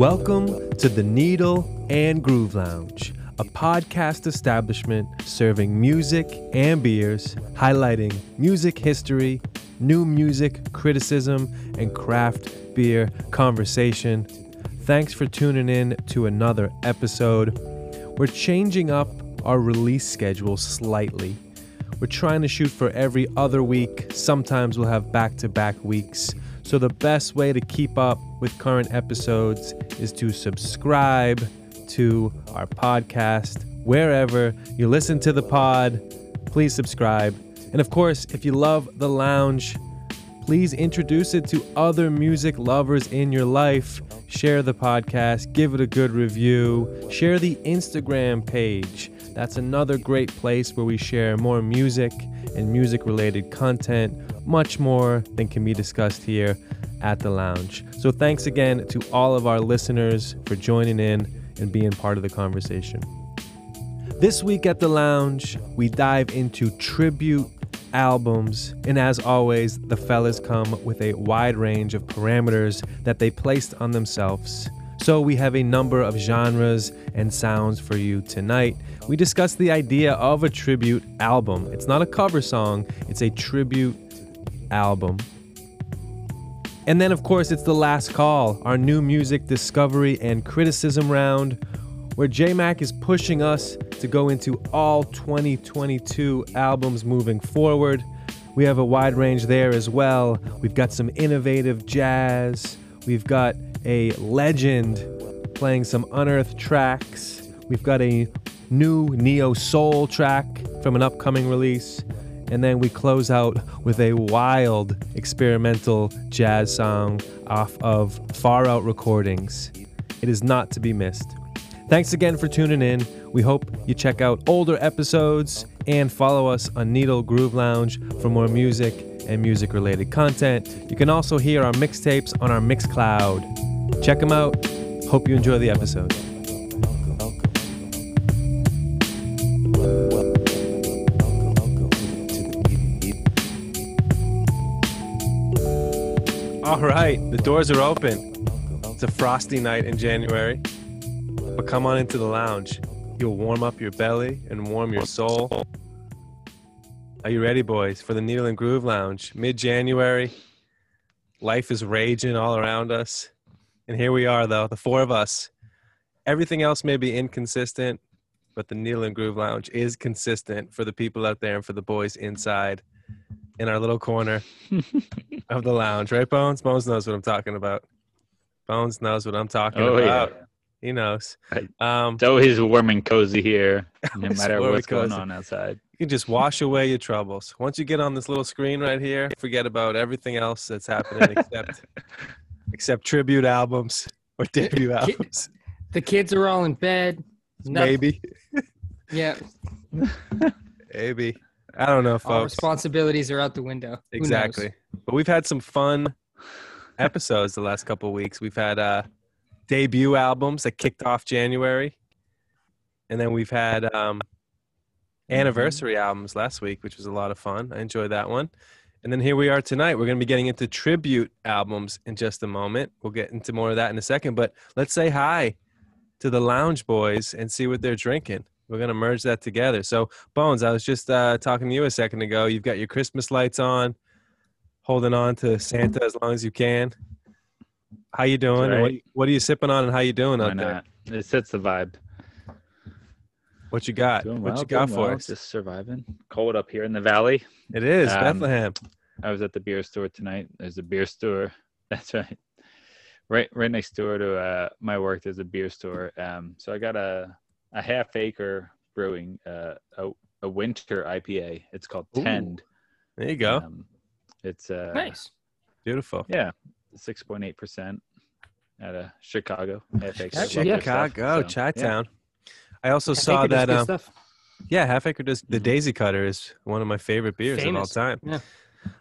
Welcome to the Needle and Groove Lounge, a podcast establishment serving music and beers, highlighting music history, new music criticism, and craft beer conversation. Thanks for tuning in to another episode. We're changing up our release schedule slightly. We're trying to shoot for every other week. Sometimes we'll have back to back weeks. So, the best way to keep up with current episodes is to subscribe to our podcast wherever you listen to the pod. Please subscribe. And of course, if you love the lounge, please introduce it to other music lovers in your life. Share the podcast, give it a good review, share the Instagram page. That's another great place where we share more music and music related content, much more than can be discussed here at the lounge. So, thanks again to all of our listeners for joining in and being part of the conversation. This week at the lounge, we dive into tribute albums, and as always, the fellas come with a wide range of parameters that they placed on themselves. So, we have a number of genres and sounds for you tonight. We discuss the idea of a tribute album. It's not a cover song, it's a tribute album. And then, of course, it's the last call, our new music discovery and criticism round, where JMac is pushing us to go into all 2022 albums moving forward. We have a wide range there as well. We've got some innovative jazz, we've got a legend playing some unearthed tracks, we've got a new neo soul track from an upcoming release. And then we close out with a wild experimental jazz song off of Far Out Recordings. It is not to be missed. Thanks again for tuning in. We hope you check out older episodes and follow us on Needle Groove Lounge for more music and music related content. You can also hear our mixtapes on our Mixcloud. Check them out. Hope you enjoy the episode. All right, the doors are open. It's a frosty night in January, but come on into the lounge. You'll warm up your belly and warm your soul. Are you ready, boys, for the Needle and Groove Lounge? Mid January, life is raging all around us. And here we are, though, the four of us. Everything else may be inconsistent, but the Needle and Groove Lounge is consistent for the people out there and for the boys inside in our little corner of the lounge, right, Bones? Bones knows what I'm talking about. Bones knows what I'm talking Oh, about. yeah. He knows. Right. Um, It's always warm and cozy here, no matter what's going on outside. you can just wash away your troubles. Once you get on this little screen right here, forget about everything else that's happening except except tribute albums or debut albums. The kids are all in bed. Noth- Maybe. Yeah. Maybe. I don't know, folks. responsibilities are out the window. Who knows? Exactly. But we've had some fun episodes the last couple of weeks. We've had uh debut albums that kicked off January. And then we've had um anniversary albums last week, which was a lot of fun. I enjoyed that one. And then here we are tonight. We're going to be getting into tribute albums in just a moment. We'll get into more of that in a second, but let's say hi to the Lounge Boys and see what they're drinking. We're going to merge that together. So, Bones, I was just uh, talking to you a second ago. You've got your Christmas lights on, holding on to Santa as long as you can. How you doing? And What, what are you sipping on and how you doing Why out there? It sets the vibe. What you got? Doing what you got for well, us? Just surviving. Cold up here in the valley. It is Um, Bethlehem. I was at the beer store tonight. There's a beer store. That's right. Right, right next door to uh, my work. There's a beer store. Um, so I got a a half acre brewing uh, a a winter IPA. It's called Ooh. Tend. There you go. Um, it's uh, Nice. Beautiful. Yeah, six point eight percent out of Chicago. Half acre. Heck Love yeah. their stuff, Chicago, so, Chi yeah. I also Half saw that. Um, yeah, Half Acre does the Mhm. Daisy Cutter is one of my favorite beers Famous. of all time. Yeah.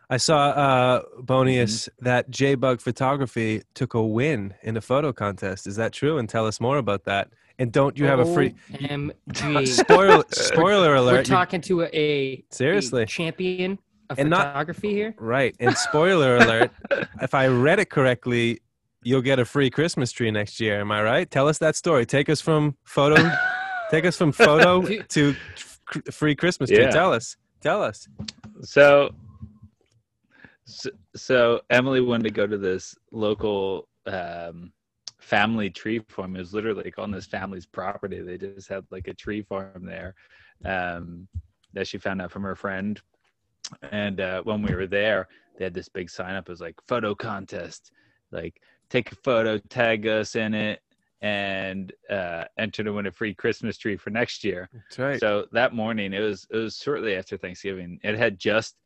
I saw uh, Bonius Mm-hmm. that J Bug Photography took a win in a photo contest. Is that true? And tell us more about that. And don't you have a free MG. spoiler? Spoiler We're alert! talking to a, a Seriously. a champion of And not- photography here. Right. And spoiler alert, if I read it correctly, you'll get a free Christmas tree next year. Am I right? Tell us that story. Take us from photo, take us from photo to cr- free Christmas tree. Yeah. Tell us. Tell us. So, so, so Emily wanted to go to this local um, family tree farm. It was literally like on this family's property. They just had like a tree farm there um, that she found out from her friend. And uh, when we were there, they had this big sign up. It was like photo contest, like take a photo, tag us in it, and uh, enter to win a free Christmas tree for next year. That's right. So that morning, it was it was shortly after Thanksgiving. It had just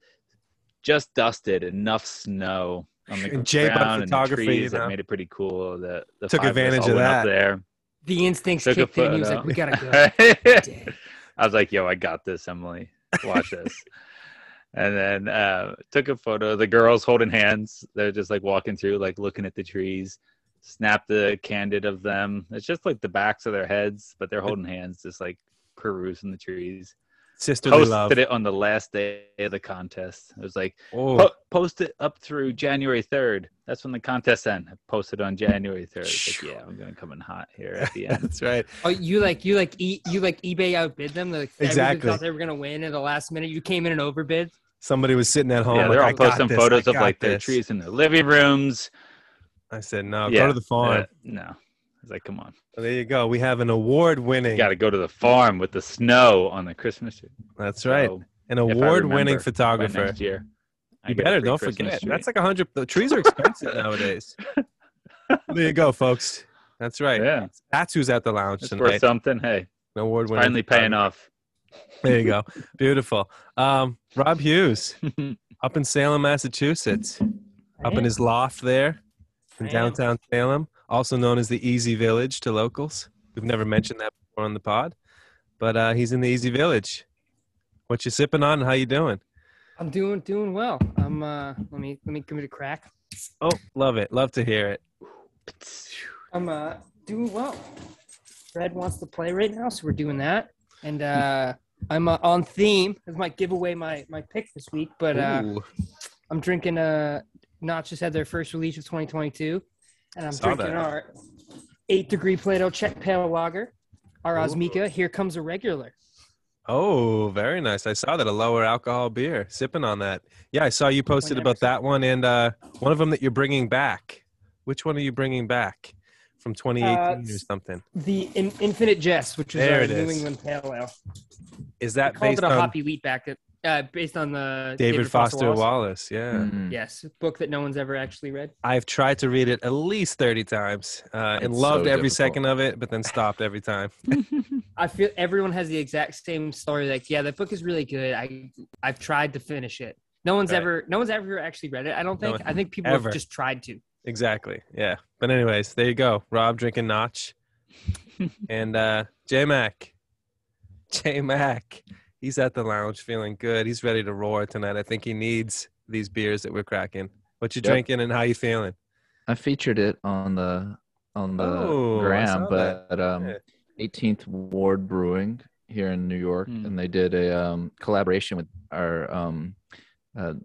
just dusted enough snow on the And Jay bought ground and the photography, trees you that made it pretty cool. The, the Took advantage of that. there. The instincts Took kicked in. He was like, "We gotta go." I was like, "Yo, I got this, Emily. Watch this." and then uh, took a photo. The girls holding hands. They're just like walking through, like looking at the trees. Snapped the candid of them. It's just like the backs of their heads, but they're holding hands, just like perusing the trees. Sisterly Posted love. it on the last day of the contest. It was like Oh, po- post it up through January 3rd. That's when the contest end. I posted on January 3rd. Like, yeah, I'm gonna come in hot here at the end. that's right. Oh, you like you like e- you like eBay outbid them. Like everybody Exactly. thought they were gonna win at the last minute. You came in and overbid. Somebody was sitting at home. yeah, they're "I all got posting this, photos I of got like their trees in their living rooms. I said, no, yeah, go to the farm. uh, no, I was like, come on, there you go. We have an award-winning. you got to go to the farm with the snow on the Christmas tree. That's right. So, An award-winning photographer. next year. I You better don't Christmas forget. tree. That's like a hundred. The trees are expensive nowadays. there you go, folks. That's right. yeah, That's who's at the lounge tonight. worth something. Hey, An award-winning. finally paying off. There you go. Beautiful. Um, Rob Hughes, up in Salem, Massachusetts, up in his loft there in downtown Salem, also known as the Easy Village to locals. We've never mentioned that before on the pod, but uh, he's in the Easy Village. What you sipping on and how you doing? I'm doing doing well. I'm uh let me let me give it a crack. Oh, love it. Love to hear it. I'm uh doing well. Fred wants to play right now, so we're doing that. And uh I'm uh, on theme. This might give away my my pick this week, but uh Ooh, I'm drinking uh Notch just had their first release of 2022, and I'm drinking that. our eight degree Plato Czech Pale Lager, our Ooh. Osmika. Here comes a regular. oh, very nice. I saw that a lower alcohol beer. Sipping on that. Yeah, I saw you posted about that one and uh, one of them that you're bringing back. Which one are you bringing back from 2018 or Uh, something? The in, Infinite Jest, which is There our New is. England Pale Ale. Is that called based it a on hoppy wheat back at, uh, based on the David, Foster, Wallace. Wallace? Yeah. Mm. Yes, book that no one's ever actually read. I've tried to read it at least 30 times uh, and loved so every difficult. second of it, but then stopped every time. I feel everyone has the exact same story. Like, yeah, that book is really good. I I've tried to finish it. No one's Right. ever no one's ever actually read it. I don't No think. one- I think people ever. have just tried to. Exactly. Yeah. But, anyways, there you go. Rob drinking Notch. and uh, J Mac. J Mac. He's at the lounge feeling good. He's ready to roar tonight. I think he needs these beers that we're cracking. What you Yep. drinking and how you feeling? I featured it on the on the Oh, gram, saw that. but um, Yeah. 18th Ward Brewing here in New York, Hmm. and they did a um, collaboration with our um, uh, the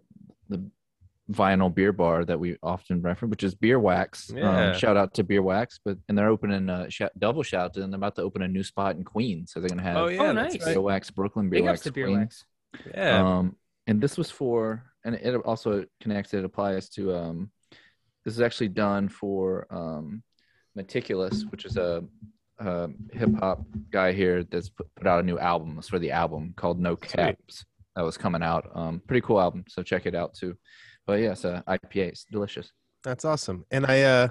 vinyl beer bar that we often reference, which is Beer Wax. Yeah. Um, shout out to Beer Wax, but and they're opening a sh- double shout to and they're about to open a new spot in Queens, so they're gonna have Oh, yeah. nice. Beer right. Wax Brooklyn, Beer Big Wax to Beer Wax. Yeah. Um, and this was for, and it also connects. It applies to. Um, this is actually done for um, Meticulous, which is a, a hip hop guy here that's put, put out a new album. It's for the album called No Caps that was coming out. Um, pretty cool album, so check it out too. But yeah, it's a IPA. It's delicious. That's awesome. And I uh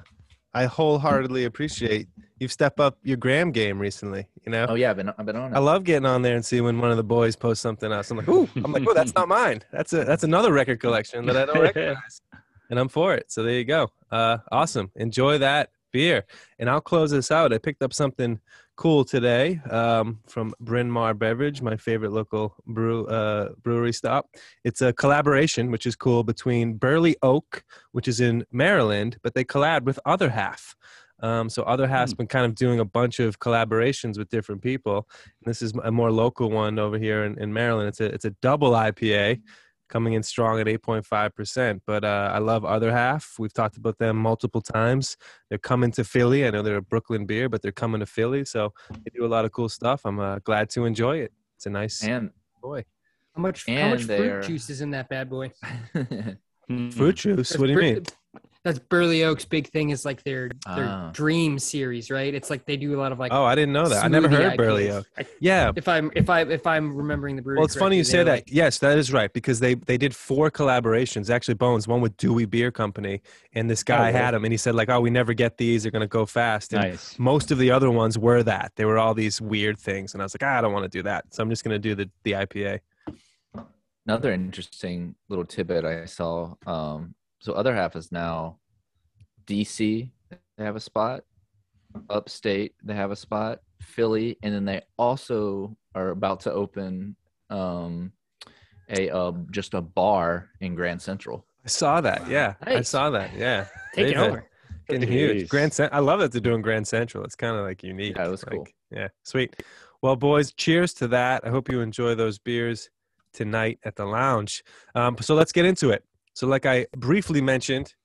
I wholeheartedly appreciate you've stepped up your gram game recently, you know? Oh yeah, I've been I've been on It. I love getting on there and see when one of the boys posts something else. I'm like, ooh, I'm like, oh, that's not mine. That's a that's another record collection that I don't recognize. And I'm for it. So there you go. Uh awesome. Enjoy that beer. And I'll close this out. I picked up something cool today um, from Bryn Mawr Beverage, my favorite local brew uh, brewery stop. It's a collaboration, which is cool, between Burley Oak, which is in Maryland, but they collab with Other Half. Um, so Other Half's been kind of doing a bunch of collaborations with different people. And this is a more local one over here in, in Maryland. It's a it's a double IPA, coming in strong at 8.5%. But uh, I love Other Half. We've talked about them multiple times. They're coming to Philly. I know they're a Brooklyn beer, but they're coming to Philly. So they do a lot of cool stuff. I'm uh, glad to enjoy it. It's a nice And boy. How much how much fruit they're- juice is in that bad boy? Fruit juice. What do you mean? That's Burley Oak's big thing is like their their Ah. dream series, right? It's like they do a lot of like Oh, I didn't know that. I never smoothie heard Burley IPAs. Oak. Yeah. If I'm if I if I'm remembering the brewery. Well, it's funny you say that. like- yes, that is right because they they did four collaborations. Actually, Bones one with Dewey Beer Company, and this guy really? had them, and he said like, "Oh, we never get these. They're gonna go fast." And Nice. most of the other ones were that. They were all these weird things, and I was like, ah, I don't want to do that. So I'm just gonna do the the IPA. Another interesting little tidbit I saw. Um, so other half is now DC. They have a spot. Upstate, they have a spot. Philly, and then they also are about to open um, a uh, just a bar in Grand Central. I saw that. Yeah, I saw that. Yeah, take it over. Getting huge. Grand Cent- I love that they're doing Grand Central. It's kind of like unique. Yeah, it was cool. Yeah, sweet. Well, boys, cheers to that. I hope you enjoy those beers tonight at the lounge. Um, so let's get into it. So, like I briefly mentioned,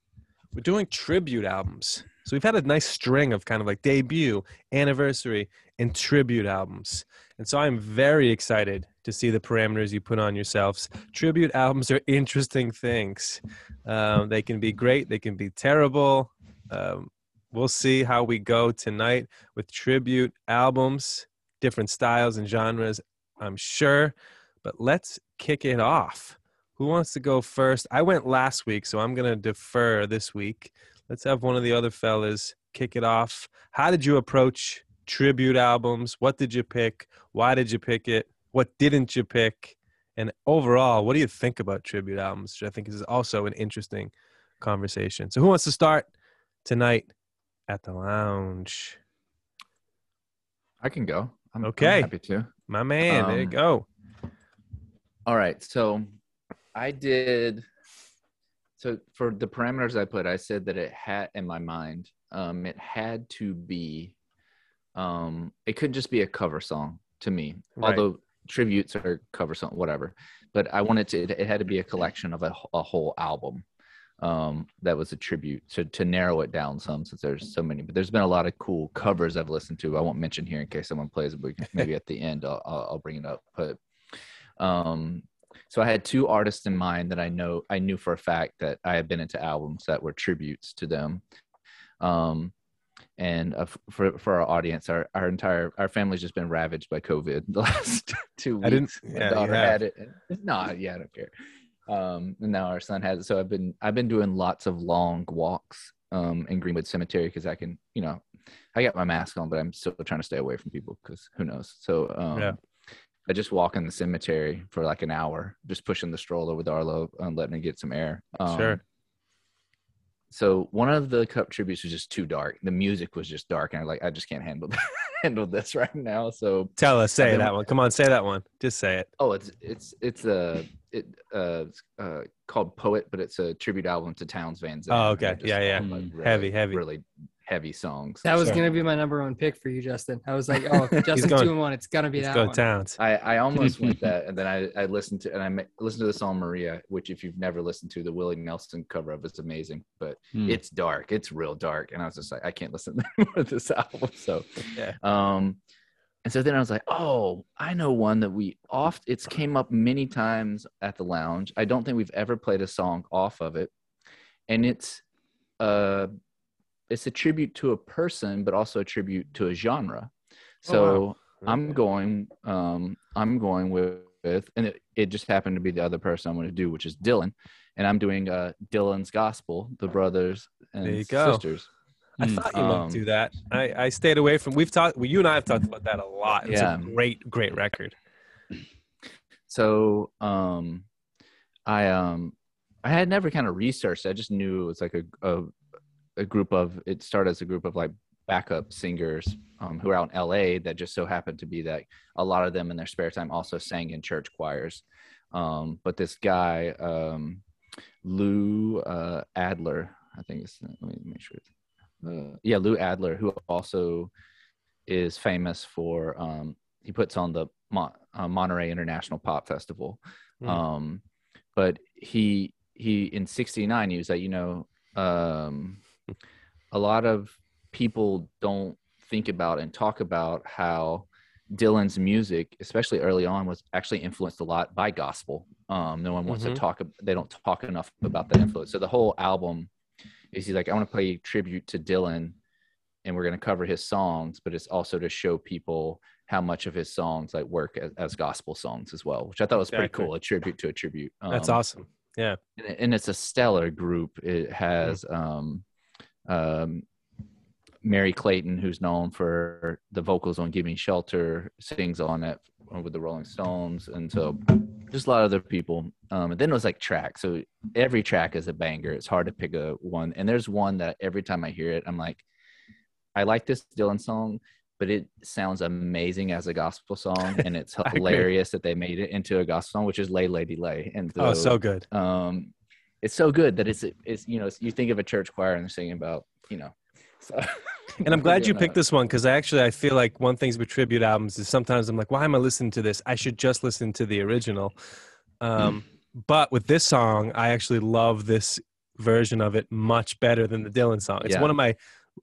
we're doing tribute albums. So we've had a nice string of kind of like debut, anniversary, and tribute albums. And so I'm very excited to see the parameters you put on yourselves. Tribute albums are interesting things. Um, they can be great, they can be terrible. Um, we'll see how we go tonight with tribute albums, different styles and genres, I'm sure. But let's kick it off. Who wants to go first? I went last week, so I'm going to defer this week. Let's have one of the other fellas kick it off. How did you approach tribute albums? What did you pick? Why did you pick it? What didn't you pick? And overall, what do you think about tribute albums? Which I think is also an interesting conversation. So, who wants to start tonight at the lounge? I can go. I'm, I'm Okay. happy to. My man, there you Um, go. All right. So I did. So for the parameters I put, I said that it had in my mind, um, it had to be, um, it couldn't just be a cover song to me, Right. although tributes are cover song, whatever. But I wanted to, it, it had to be a collection of a, a whole album um, that was a tribute to, to narrow it down some since there's so many. But there's been a lot of cool covers I've listened to. I won't mention here in case someone plays it, but maybe at the end I'll, I'll, I'll bring it up. But um, so I had two artists in mind that I know I knew for a fact that I had been into albums that were tributes to them. Um, and uh, for for our audience, our our entire our family's just been ravaged by COVID the last two weeks. I didn't- My yeah, daughter had it. No, yeah, I don't care. Um, and now our son has it. So I've been I've been doing lots of long walks um in Greenwood Cemetery because I can you know I got my mask on, but I'm still trying to stay away from people because who knows. So um, Yeah. I just walk in the cemetery for like an hour, just pushing the stroller with Arlo and letting it get some air. Um, Sure. So one of the cup tributes was just too dark. The music was just dark, and I like I just can't handle handle this right now. So Tell us, say that one. Come on, say that one. Just say it. oh, it's it's it's a it uh, it's, uh called Poet, but it's a tribute album to Townes Van Zandt. Oh, okay. Yeah, yeah. like, Mm. really- Heavy, heavy. really heavy songs. That was Sure. gonna be my number one pick for you, Justin. I was like, oh, Justin going- two and one. It's gonna be that go one. Townes. I, I almost went that, and then I, I listened to and I listened to the song Maria, which if you've never listened to, the Willie Nelson cover of it's amazing, but Hmm. it's dark, it's real dark, and I was just like, I can't listen to more of this album. So, Yeah. um, and so then I was like, oh, I know one that we oft it's came up many times at the lounge. I don't think we've ever played a song off of it, and it's uh, it's a tribute to a person, but also a tribute to a genre. So. Oh, wow. I'm going. Um, I'm going with, with and it, it just happened to be the other person I'm going to do, which is Dylan, and I'm doing uh, Dylan's Gospel, the brothers and There you go. sisters. I Mm. thought you Um, might do that. I, I stayed away from. We've talked. Well, you and I have talked about that a lot. It's Yeah. a great, great record. So um, I um, I had never kind of researched. I just knew it was like a a, a group of. It started as a group of like backup singers um, who are out in LA that just so happened to be that a lot of them in their spare time also sang in church choirs. Um, but this guy, um, Lou uh, Adler, I think it's, let me make sure. Uh, yeah, Lou Adler, who also is famous for, um, he puts on the Mon- uh, Monterey International Pop Festival. Um, but he he in 69 he was like you know um a lot of people don't think about and talk about how Dylan's music, especially early on, was actually influenced a lot by gospel. Um, no one wants Mhm. to talk; they don't talk enough about that influence. So the whole album is he's like, I want to play tribute to Dylan, and we're going to cover his songs, but it's also to show people how much of his songs like work as, as gospel songs as well, which I thought was pretty cool. A tribute to a tribute. That's Um, awesome. Yeah. and, and it's a stellar group. It has um, um, Merry Clayton, who's known for the vocals on "Give Me Shelter," sings on it with the Rolling Stones, and so just a lot of other people. Um, and then it was like track. So every track is a banger. It's hard to pick a one. And there's one that every time I hear it, I'm like, I like this Dylan song, but it sounds amazing as a gospel song, and it's hilarious that they made it into a gospel song, which is "Lay Lady Lay." And Oh, so good. um it's so good that it's it's you know you think of a church choir and they're singing about you know so And I'm glad you picked this one because I actually I feel like one things with tribute albums is sometimes I'm like, why am I listening to this? I should just listen to the original. Um, but with this song, I actually love this version of it much better than the Dylan song. It's Yeah. one of my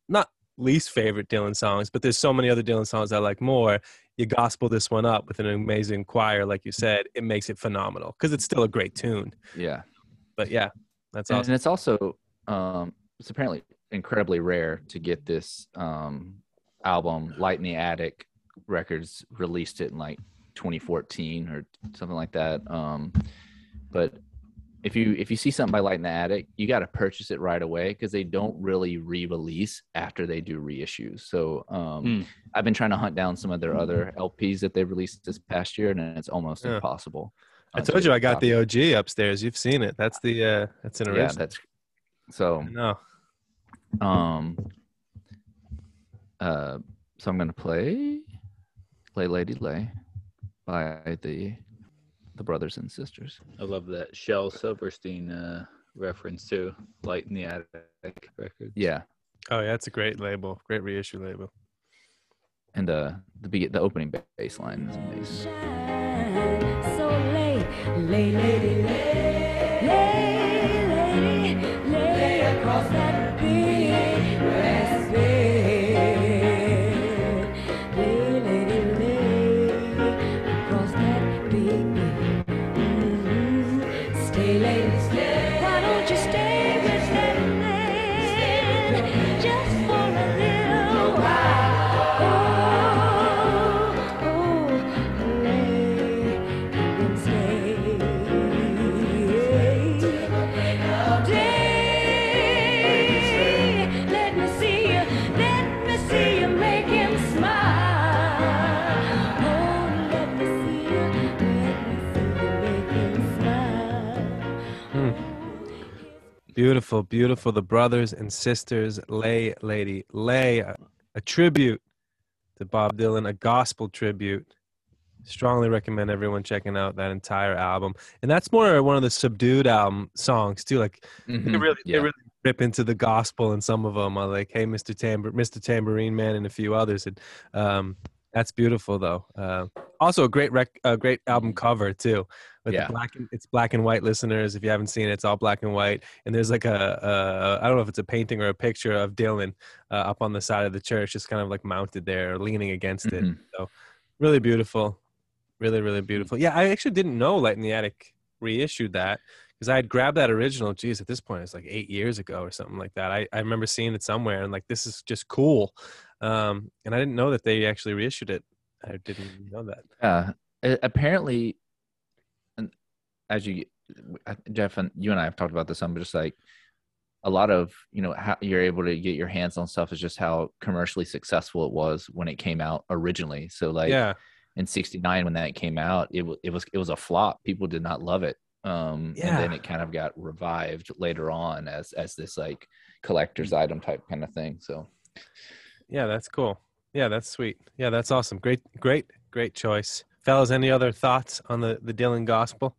not least favorite Dylan songs, but there's so many other Dylan songs I like more. You gospel this one up with an amazing choir, like you said, it makes it phenomenal because it's still a great tune. yeah But yeah, that's and, awesome. and it's also um it's apparently incredibly rare to get this um album light in the attic records released it in like 2014 or something like that um but if you if you see something by light in the attic you got to purchase it right away because they don't really re-release after they do reissues so um Hmm. i've been trying to hunt down some of their other lps that they released this past year and it's almost Yeah. impossible I told you I got the OG upstairs. You've seen it. That's the uh that's an yeah original. that's so no. Um. Uh. So I'm gonna play "Lay Lady Lay" by the the brothers and sisters. I love that Shel Silverstein uh, reference too. Light in the Attic Records. Yeah, Oh yeah, it's a great label, great reissue label. and uh, the be- the opening bass line is amazing. Lay, lady, lay, lay, lady, lay across that Beautiful, beautiful. The brothers and sisters, Lay Lady Lay, a, a tribute to Bob Dylan, a gospel tribute. Strongly recommend everyone checking out that entire album. And that's more one of the subdued album songs too. Like they Mhm, really, yeah. they really rip into the gospel, and some of them are like, "Hey, Mr. Tambor- Mr. Tambourine Man," and a few others. And um, that's beautiful, though. Uh, also, a great, rec- a great album cover too. With Yeah. black, and, it's black and white. Listeners, if you haven't seen it, it's all black and white. And there's like a, a I don't know if it's a painting or a picture of Dylan uh, up on the side of the church, just kind of like mounted there, or leaning against it. Mhm. So, really beautiful, really, really beautiful. Yeah, I actually didn't know Light in the Attic reissued that because I had grabbed that original. Geez, at this point, it's like eight years ago or something like that. I, I remember seeing it somewhere and like, this is just cool. Um, and I didn't know that they actually reissued it. I didn't know that. Yeah, a- apparently, and as you, Jeff and you and I have talked about this I'm just like a lot of you know how you're able to get your hands on stuff is just how commercially successful it was when it came out originally. So like yeah, in '69 when that came out, it it was it was a flop. People did not love it. Um, and then it kind of got revived later on as as this like collector's item type kind of thing. So yeah, that's cool. Yeah, that's sweet. Yeah, that's awesome. Great, great, great choice, fellas. Any other thoughts on the the Dylan Gospel?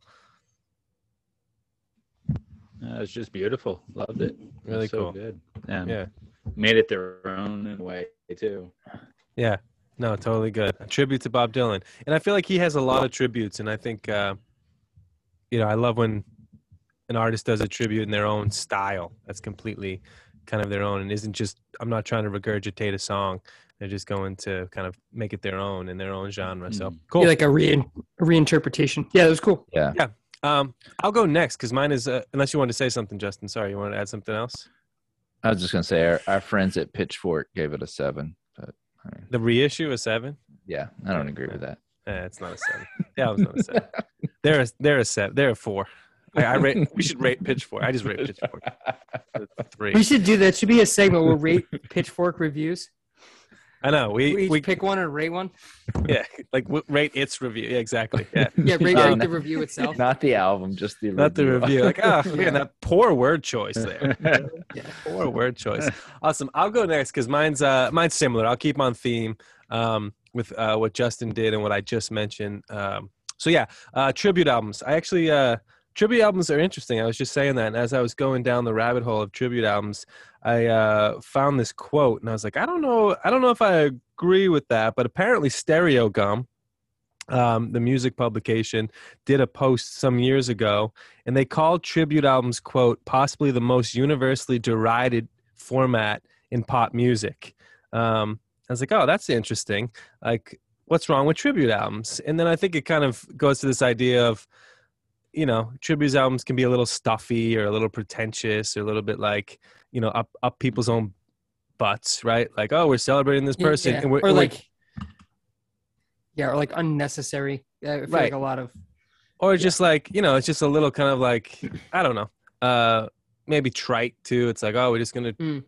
Uh, it's just beautiful. Loved it. Really so cool. good. Um, Yeah, Made it their own in a way too. yeah. No, totally good. A tribute to Bob Dylan, and I feel like he has a lot of tributes, and I think, uh, you know, I love when an artist does a tribute in their own style that's completely kind of their own and isn't just i'm not trying to regurgitate a song. They're just going to kind of make it their own in their own genre so Mm. cool. Yeah, like a, re- a reinterpretation. Yeah, that was cool. Yeah, yeah. um i'll go next because mine is uh, unless you want to say something justin. Sorry you want to add something else? I was just gonna say our, our friends at Pitchfork gave it a seven, but I mean, the reissue a seven? Yeah, I don't agree with that. Eh, it's not a seven. Yeah it was not a seven. They're a, they're a seven they're a four I, I rate we should rate pitchfork i just rate pitchfork three We should do that. Should be a segment where we rate pitchfork reviews. i know we We each we pick one and rate one. yeah like rate its review yeah, exactly yeah Yeah, rate Um, like the review itself. Not the album, just the not the review. Like, oh, Yeah. man, that poor word choice there. Yeah. Poor word choice. Awesome. I'll go next because mine's uh mine's similar. I'll keep on theme um with uh what Justin did and what I just mentioned. Um so yeah, uh tribute albums. I actually uh tribute albums are interesting. I was just saying that and as I was going down the rabbit hole of tribute albums, I uh found this quote and I was like, I don't know, I don't know if I agree with that, but apparently Stereogum um, the music publication did a post some years ago and they called tribute albums quote possibly the most universally derided format in pop music. Um, i was like oh that's interesting. Like what's wrong with tribute albums? And then i think it kind of goes to this idea of you know tribute albums can be a little stuffy or a little pretentious or a little bit like you know up up people's own butts right like oh we're celebrating this person Yeah, and we're, or like, yeah, or like unnecessary. I feel Right. like a lot of or just like you know it's just a little kind of like i don't know uh maybe trite too it's like oh we're just gonna Mm.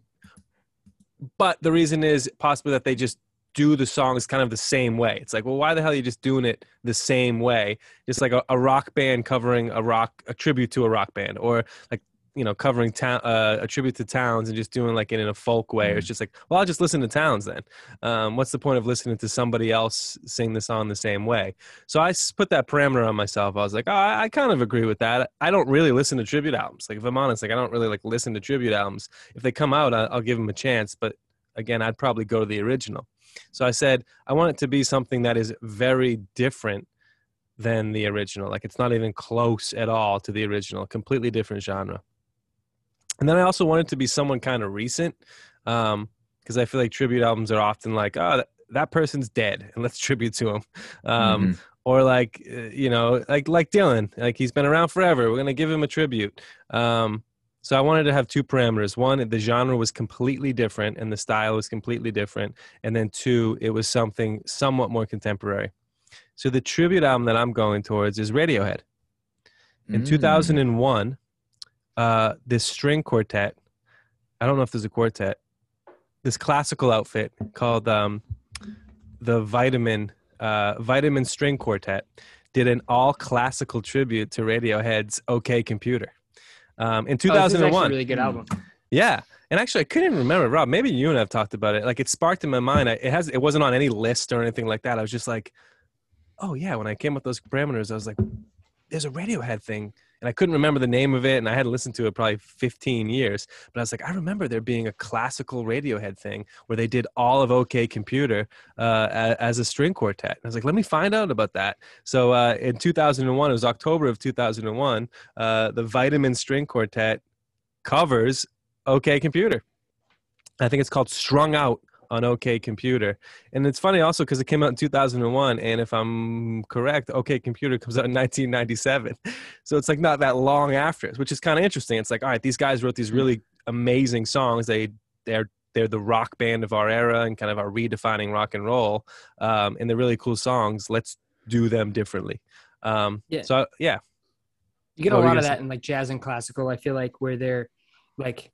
but the reason is possibly that they just do the songs kind of the same way it's like well why the hell are you just doing it the same way just like a, a rock band covering a rock a tribute to a rock band or like you know covering town uh, a tribute to Townes and just doing like it in a folk way it's just like well i'll just listen to Townes then um, what's the point of listening to somebody else sing the song the same way so i put that parameter on myself. I was like, oh, I, I kind of agree with that. I don't really listen to tribute albums. Like if I'm honest, like I don't really like listen to tribute albums. If they come out, I, I'll give them a chance. But again, I'd probably go to the original. So I said I want it to be something that is very different than the original. Like it's not even close at all to the original. Completely different genre. And then I also wanted to be someone kind of recent, because I feel like tribute albums are often like, oh, that, person's dead, and let's tribute to him. Um, Mhm. or like uh, you know like like dylan like he's been around forever we're gonna give him a tribute um so i wanted to have two parameters. One the genre was completely different and the style was completely different. And then two it was something somewhat more contemporary. So the tribute album that i'm going towards is radiohead. In Mm. 2001 uh this string quartet i don't know if there's a quartet this classical outfit called um the vitamin uh vitamin string quartet did an all classical tribute to radiohead's okay computer um in Oh, this is actually 2001 a really good album. yeah, and actually, I couldn't even remember, Rob. Maybe you and I've talked about it. Like, it sparked in my mind. I, it has. It wasn't on any list or anything like that. I was just like, oh yeah. When I came with those parameters, I was like, there's a Radiohead thing, and I couldn't remember the name of it, and I hadn't listened to it probably 15 years. But I was like, I remember there being a classical Radiohead thing where they did all of OK Computer uh, as a string quartet. And I was like, let me find out about that. So uh, in 2001, it was October of 2001. Uh, the Vitamin String Quartet covers OK Computer. I think it's called Strung Out on OK Computer. And it's funny also because it came out in 2001. And if I'm correct, OK Computer comes out in 1997. So it's like not that long after, which is kind of interesting. It's like, all right, these guys wrote these really amazing songs. They, they're, they're the rock band of our era and kind of are redefining rock and roll. Um, and they're really cool songs. Let's do them differently. Um, Yeah. So, yeah. You get a lot of that in like jazz and classical. I feel like where they're like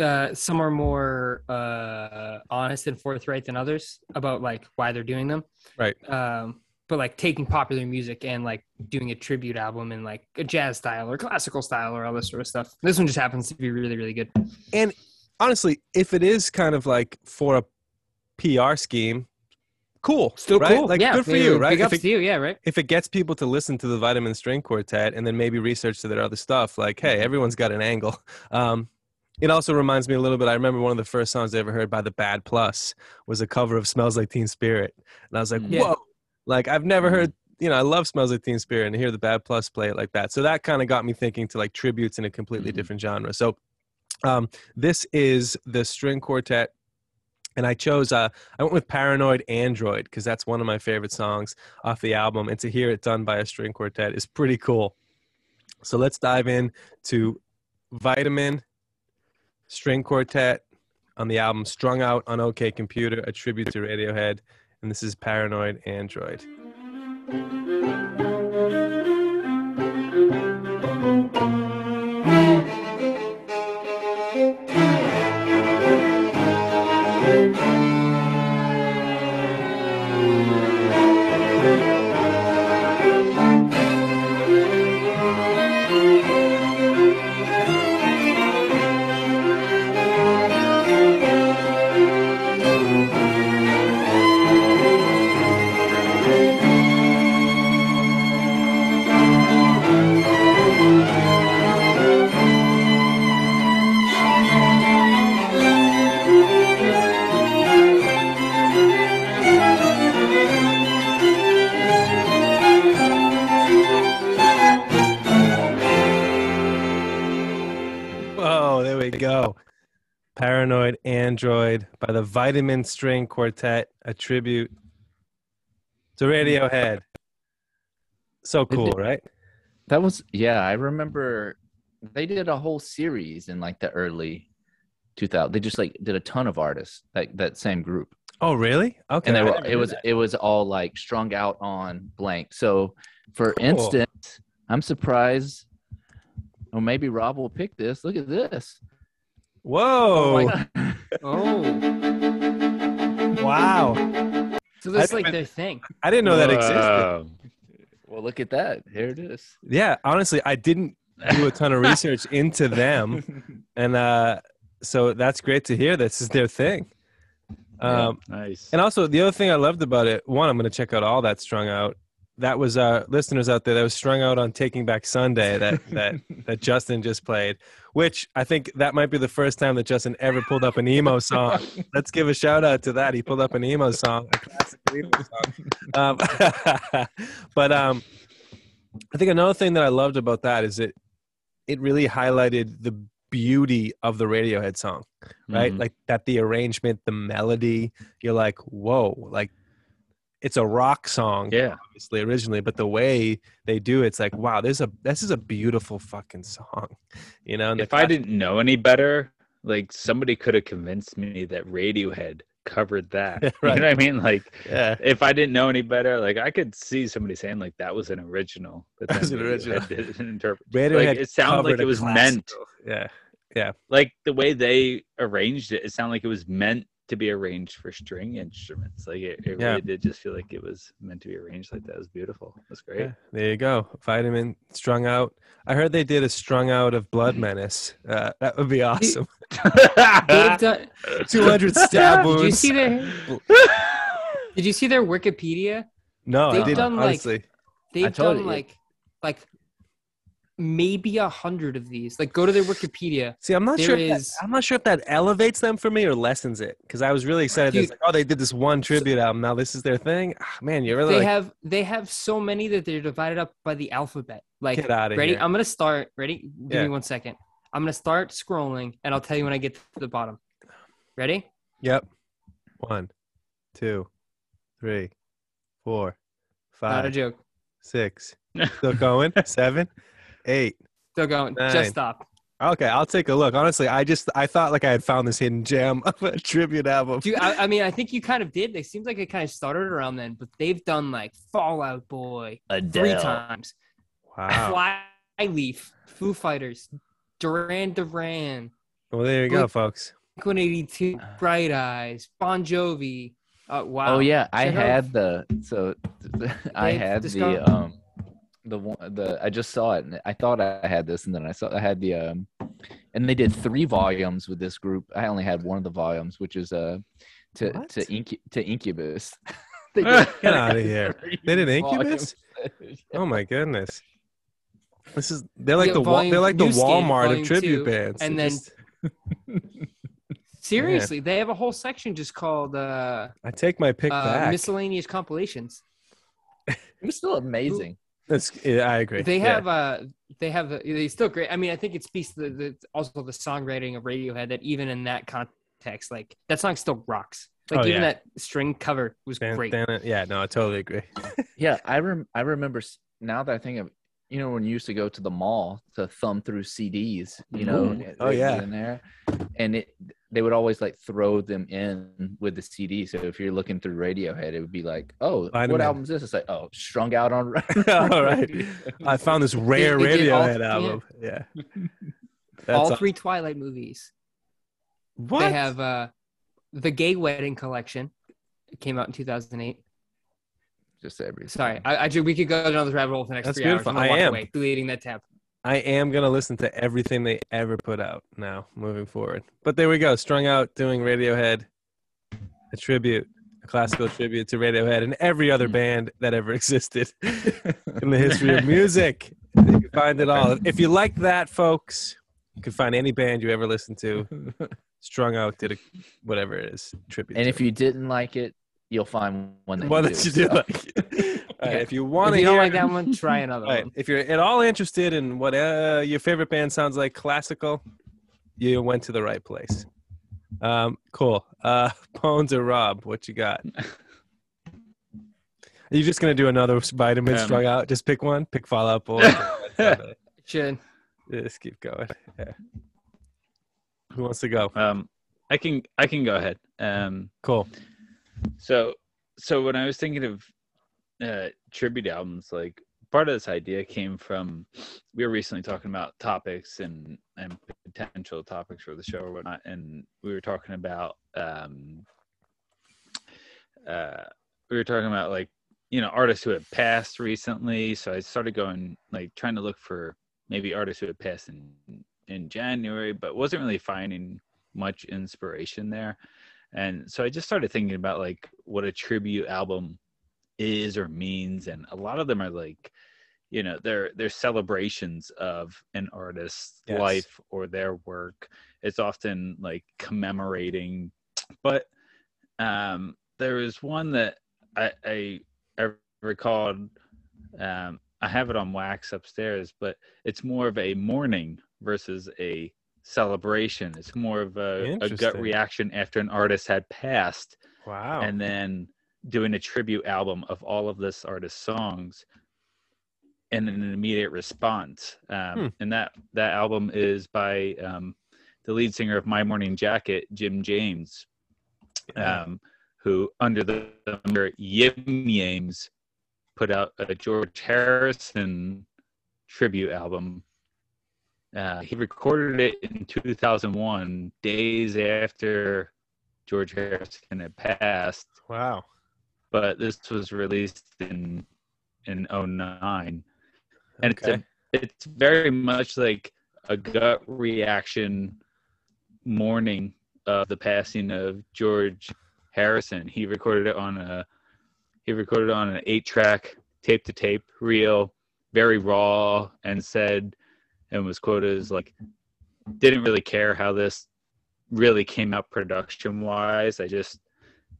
uh, some are more uh, honest and forthright than others about like why they're doing them. Right. Um, but like taking popular music and like doing a tribute album in like a jazz style or classical style or all this sort of stuff. This one just happens to be really, really good. And honestly, if it is kind of like for a PR scheme, cool. Still right? cool. Like yeah, good for you, right? Big If ups it, to you. Yeah, right. if it gets people to listen to the Vitamin String Quartet and then maybe research to their other stuff, like, hey, everyone's got an angle. Um, it also reminds me a little bit. I remember one of the first songs I ever heard by the Bad Plus was a cover of "Smells Like Teen Spirit," and I was like, Mm. Yeah. "Whoa!" Like I've never heard. you know, I love Smells Like Teen Spirit and to hear the Bad Plus play it like that. So that kind of got me thinking to like tributes in a completely Mhm. different genre. So um, this is the string quartet. And I chose, uh, I went with Paranoid Android because that's one of my favorite songs off the album. And to hear it done by a string quartet is pretty cool. So let's dive in to Vitamin String Quartet on the album Strung Out on OK Computer, a tribute to Radiohead. And this is Paranoid Android. Paranoid Android by the Vitamin String Quartet, a tribute to Radiohead. So cool, right? That was yeah. I remember they did a whole series in like the early 2000. They just like did a ton of artists like that same group, Oh, really? Okay. and they were it was that. it was all like strung out on blank. So, for Cool. instance, I'm surprised. Or maybe Rob will pick this. Look at this. Whoa! Oh, wow! so that's like their thing. I didn't know that existed. Well, look at that. Here it is. Yeah, honestly, I didn't do a ton of research into them, and uh, so that's great to hear. This is their thing. Yeah. Um, Nice. And also, the other thing I loved about it, one, I'm going to check out all that strung out. That was uh, listeners out there that was strung out on Taking Back Sunday that that that Justin just played, which I think that might be the first time that Justin ever pulled up an emo song. Let's give a shout out to that. He pulled up an emo song, a classic emo song. Um, but um, I think another thing that I loved about that is it it really highlighted the beauty of the Radiohead song right? Mhm. Like that the arrangement, the melody, you're like, whoa, like it's a rock song, Yeah. obviously originally, but the way they do it's like, wow, there's a this is a beautiful fucking song, you know. And If I didn't know any better, like somebody could have convinced me that Radiohead covered that. Yeah, You know what I mean? Like yeah, if I didn't know any better, like I could see somebody saying like that was an original. But That was an original. Radiohead did an interpret. Radiohead it sounded like it was meant. Yeah, Yeah, Like the way they arranged it, it sounded like it was meant to be arranged for string instruments. Like it, it Yeah. really did just feel like it was meant to be arranged like that. It was beautiful. It was great. yeah. There you go, vitamin strung out. I heard they did a strung out of Blood Menace. Uh, that would be awesome. Done. Two hundred stab wounds. Did you see their? Did you see their Wikipedia? No, I They've didn't. done, like- honestly, They've told done you. like, like maybe a hundred of these. Like, go to their Wikipedia. See, I'm not There sure. If that, is- I'm not sure if that elevates them for me or lessens it because I was really excited. Dude. like, oh, they did this one tribute album. Now this is their thing. Ah, man, you're really They like, have they have so many that they're divided up by the alphabet. Like, get out of ready? here. I'm gonna start. Ready? Give Yeah. me one second. I'm gonna start scrolling, and I'll tell you when I get to the bottom. Ready? Yep. One, two, three, four, Not a joke. six. Still going. Seven, eight. Still going. Nine. Just stop. Okay, I'll take a look. Honestly, I just I thought like I had found this hidden gem of a tribute album. Dude, I, I mean, I think you kind of did. They seems like it kind of started around then, but they've done like Fall Out Boy three times, Wow. Flyleaf, Foo Fighters, Duran Duran, Well, there you go, folks. 182, Bright Eyes, Bon Jovi. Uh, wow. Oh yeah, I had the so I had Disco- the um the one the I just saw it and I thought I had this and then I saw I had the um and they did three volumes with this group. I only had one of the volumes, which is uh to What? to Incu- to Incubus. They did Get outta here. They did volumes. Incubus? Oh my goodness. This is they're like Yeah, the Wa- volume- they're like the New Skin, Walmart of tribute two, bands. and They're then- just- Seriously, they have a whole section just called uh, I take my pick uh, back. miscellaneous compilations. It was still amazing. That's yeah, I agree. They Yeah. have uh they have uh, they still great. I mean, I think it speaks to the, the also the songwriting of Radiohead that even in that context, like that song still rocks. Like Oh, even yeah. that string cover was Dan- great. Dan- yeah, no, I totally agree. Yeah, I rem- I remember now that I think of you know when you used to go to the mall to thumb through CDs, you know, and Oh, yeah. in there, and it they would always like throw them in with the CD. So if you're looking through Radiohead, it would be like, oh, Find 'em what album is this? It's like, oh, strung out on. All right. I found this rare they did all- Radiohead yeah. album. Yeah. That's All aw- three Twilight movies. What? They have uh the Gay Wedding collection. It came out in 2008. Just everything. Sorry, I, I we could go down this rabbit hole for the next That's three hours. beautiful. I'm I walk am. away, deleting that tab. I am gonna listen to everything they ever put out now, moving forward. But there we go, strung out doing Radiohead, a tribute, a classical tribute to Radiohead and every other Mm. band that ever existed in the history of music. You can find it all. If you like that, folks, you can find any band you ever listened to. Strung out did a whatever it is tribute. and to if you didn't like it, you'll find one that one you that do. you do so. like. All right, Yeah. if you want If to you hear don't like that one, try another Right. one. If you're at all interested in what uh, your favorite band sounds like classical, you went to the right place. Um, cool. Uh, Bones or Rob, what you got? Are you just gonna do another vitamin Um, strung out? Just pick one. Pick Fall Out Boy. Should just keep going. Yeah. Who wants to go? Um, I can I can go ahead. Um, Cool. So so when I was thinking of uh, tribute albums, like part of this idea came from we were recently talking about topics and and potential topics for the show or whatnot, and we were talking about um, uh, we were talking about like you know artists who had passed recently. So I started going like trying to look for maybe artists who had passed in in January, but wasn't really finding much inspiration there. And so I just started thinking about like what a tribute album is or means, and a lot of them are like, you know, they're they're celebrations of an artist's Yes. life or their work. It's often like commemorating, but um, there was one that I I, I recalled. Um, I have it on wax upstairs, but it's more of a mourning versus a celebration. It's more of a, a gut reaction after an artist had passed, Wow. and then doing a tribute album of all of this artist's songs and an immediate response. Um, Hmm. And that that album is by um, the lead singer of My Morning Jacket, Jim James, Yeah. um, who under the number Yim Yames put out a George Harrison tribute album. Uh, he recorded it in 2001, days after George Harrison had passed, wow. but this was released in in 09. And Okay. it's a, it's very much like a gut reaction mourning of the passing of George Harrison. He recorded it on a he recorded it on an eight track tape to tape reel, very raw, and said and was quoted as like didn't really care how this really came out production wise. I just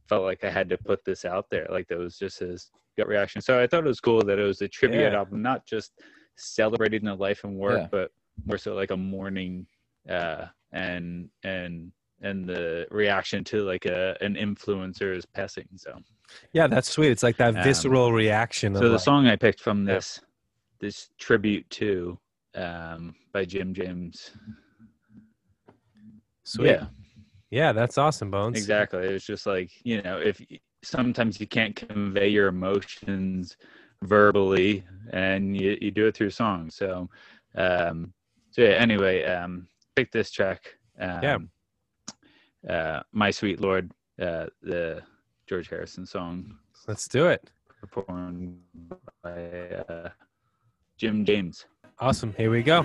felt like I had to put this out there. Like that was just his gut reaction. So I thought it was cool that it was a tribute Yeah. album, not just celebrating the life and work, Yeah. but more so like a mourning uh and and and the reaction to like a an influencer's passing. So Yeah, that's sweet. It's like that Um, visceral reaction. Of so the like- song I picked from Yeah. this this tribute to um by Jim James. sweet. Yeah. Yeah, that's awesome, Bones. Exactly. It's just like, you know, if sometimes you can't convey your emotions verbally and you, you do it through song. So, um, so yeah, anyway, um, pick this track. Um, Yeah. Uh, My Sweet Lord, uh, the George Harrison song Let's do it. performed by uh, Jim James. Awesome. Here we go.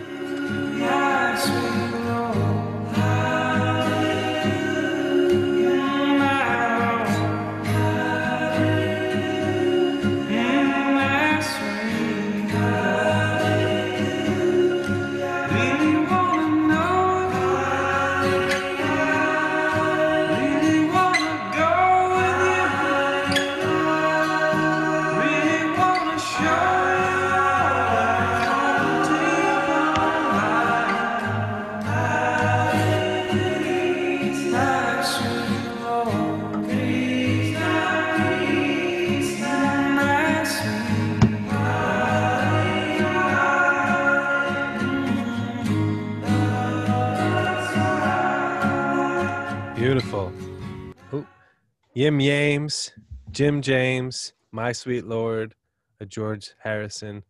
Yim Yames, Jim James, My Sweet Lord, a George Harrison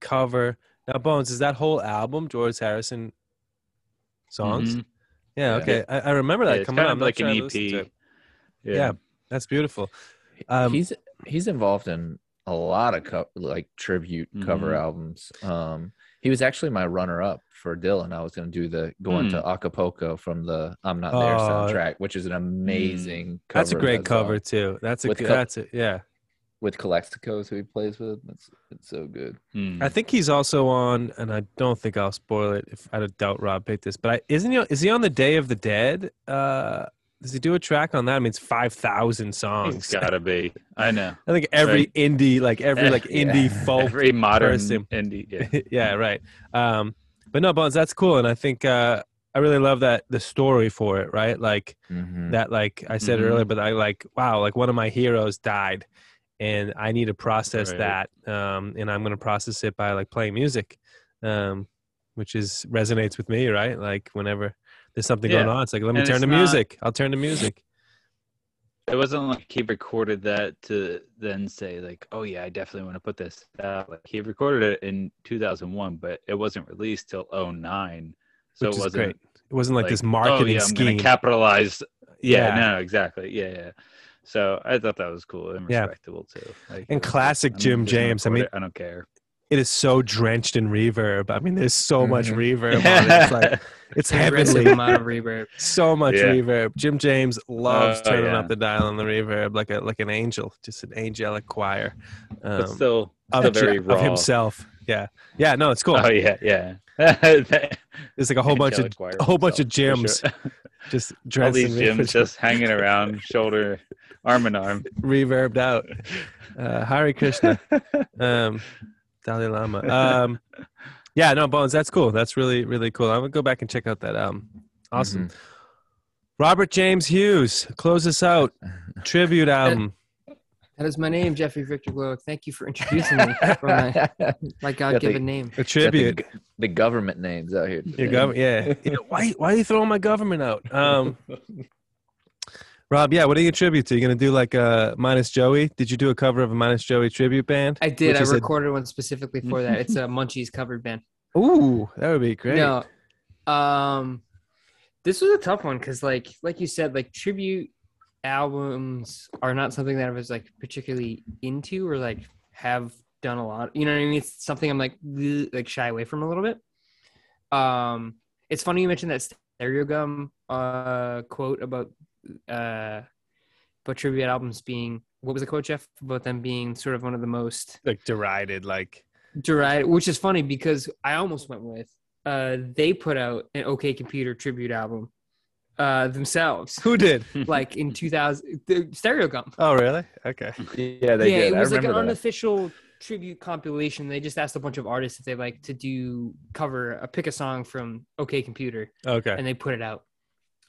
cover. Now, Bones, is that whole album George Harrison songs? Mhm. Yeah, Yeah. okay. I, I remember Yeah, that it's coming kind out. of I'm like sure an I listened to EP. it. Yeah. That's beautiful. Um, he's he's involved in a lot of co- like tribute cover Mhm. albums. Um, he was actually my runner up for Dylan. I was going to do the going to Acapulco from the I'm Not There Oh, soundtrack, which is an amazing. cover that's a great that song. cover too. That's a With good, co- that's it. Yeah. with Calexico's who he plays with. It's it's so good. Mm. I think he's also on, and I don't think I'll spoil it if I doubt Rob picked this, but I, isn't he? Is he on the Day of the Dead? Uh, does he do a track on that? I mean, it's five thousand It's songs. gotta be. I know. I think every Right. indie, like every like Yeah. indie folk. Every modern person. indie. Yeah. yeah, right. Um, but no, Bones, that's cool, and I think uh, I really love that the story for it, right? Like Mhm. that, like I said Mhm. earlier, but I like wow, like one of my heroes died, and I need to process Right. that, um, and I'm going to process it by like playing music, um, which is resonates with me, right? Like whenever there's something going on, it's like let me And turn to not- music. I'll turn to music. It wasn't like he recorded that to then say like, "Oh yeah, I definitely want to put this out." Like he recorded it in 2001, but it wasn't released till 09. So which it wasn't great. It wasn't like, this oh, marketing yeah, I'm scheme. gonna capitalize. Yeah, Yeah. no, exactly. Yeah, yeah. So I thought that was cool and Yeah. respectable too. Like, And classic I'm Jim James. I mean, I don't care. It is so drenched in reverb. I mean, there's so much Mhm. reverb on it. It's like it's Aggressive heavenly. amount of reverb. so much Yeah. reverb. Jim James loves Oh, turning yeah. up the dial on the reverb like a like an angel, just an angelic choir but um, still, of, still very of himself. Yeah, yeah. No, it's cool. Oh yeah, yeah. it's like a whole bunch of a whole bunch of himself, for Jims sure. just All these in Jims reverb, just hanging around, shoulder, arm in arm. reverbed out. Uh, Hare Krishna, um, Dalai Lama. Um, yeah, no, Bones. That's cool. That's really really cool. I'm gonna go back and check out that album. Awesome. Mm-hmm. Robert James Hughes, close us out. Tribute album. That is my name, Jeffrey Victor Glowick. Thank you for introducing me for my, my God-given name. A Got the, tribute. the government names out here. Your today. government, yeah. yeah. Why, why are you throwing my government out? Um, Rob, yeah. What are you tribute to? You gonna do like uh, minus Joey? Did you do a cover of a minus Joey tribute band? I did. I is a- recorded one specifically for that. It's a Munchies covered band. Ooh, that would be great. No, um, this was a tough one because, like, like you said, like tribute albums are not something that I was like particularly into or like have done a lot. You know what I mean? It's something I'm like like shy away from a little bit. Um, it's funny you mentioned that Stereogum uh quote about uh about tribute albums being what was the quote, Jeff? About them being sort of one of the most Like derided, like Derided, which is funny because I almost went with uh they put out an OK Computer tribute album uh themselves who did? like in 2000 the Stereogum. Oh, really? Okay. Yeah, they yeah, did. it I was like an that. unofficial tribute compilation. They just asked a bunch of artists if they like to do cover a pick a song from OK Computer Okay. and they put it out.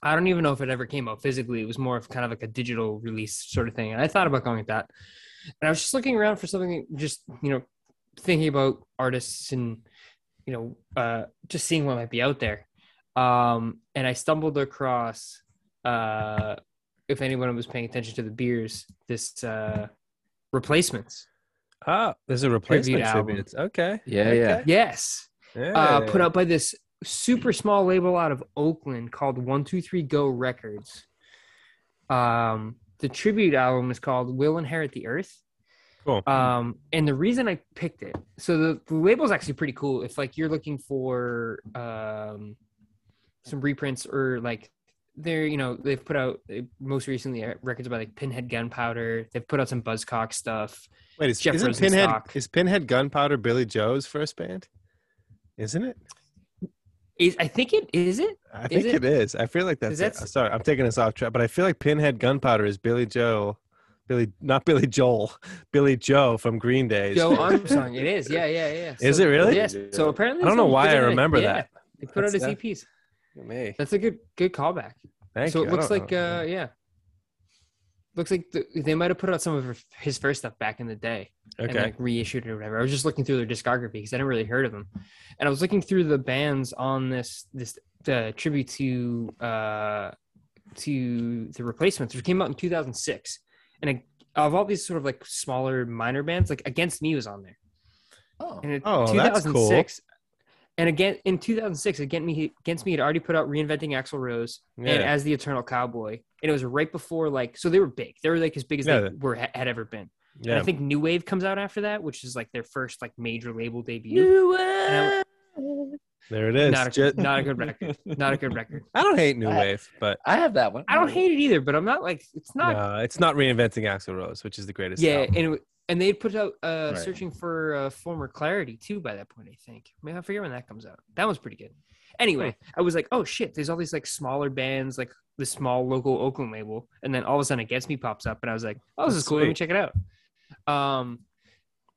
I don't even know if it ever came out physically. It was more of kind of like a digital release sort of thing. And I thought about going with that. And I was just looking around for something, just, you know, thinking about artists and, you know, uh, just seeing what might be out there. Um, and I stumbled across, uh, if anyone was paying attention to the beers, this uh, replacements. Ah, there's a replacement album. tribute. Okay. Yeah, yeah. Yes. uh, put out by this super small label out of Oakland called One Two Three Go Records. Um, the tribute album is called "We'll Inherit the Earth." Cool. Um, and the reason I picked it, so the, the label is actually pretty cool. If like you're looking for um, some reprints or like they're you know they've put out most recently uh, records by like Pinhead Gunpowder. They've put out some Buzzcock stuff. Wait, is, Jeff isn't Pinhead is Pinhead Gunpowder Billie Joe's first band? Isn't it? Is I think it is it. I Is think it? it is. I feel like that's. Is it. that- Sorry, I'm taking us off track, but I feel like Pinhead Gunpowder is Billie Joe, Billy, not Billy Joel, Billie Joe from Green Day. Joe Armstrong. It is. Yeah, yeah, yeah. Is it really? Yes. So apparently, I don't know why I good in it. remember Yeah, that. They put out That's his that- EPs. Me. That's a good good callback. Thank so you. it looks like know. uh yeah. Looks like the, they might have put out some of his first stuff back in the day and like reissued it or whatever. I was just looking through their discography because I didn't really heard of them, and I was looking through the bands on this this the tribute to uh to the replacements, which came out in 2006. And it, of all these sort of like smaller minor bands, like Against Me was on there. Oh, And in Oh, that's cool. 2006, and again in 2006, Against Me, Against Me had already put out Reinventing Axl Rose and As the Eternal Cowboy, and it was right before like so they were big. They were like as big as Yeah. they were had ever been. And Yeah. I think New Wave comes out after that, which is like their first like major label debut. And There it is. Not a, Ju- not a good record. Not a good record. I don't hate New I- Wave, but I have that one. I don't hate it either, but I'm not like it's not. no, it's not reinventing Axl Rose, which is the greatest. yeah, album. and it, wa- and they put out uh, Right. searching for uh, former clarity too by that point. I think. I, mean, I forget when that comes out. That was pretty good. Anyway, I was like, oh shit, there's all these like smaller bands, like the small local Oakland label, and then all of a sudden Against Me pops up, and I was like, oh, this That's is cool. Let me check it out. Um,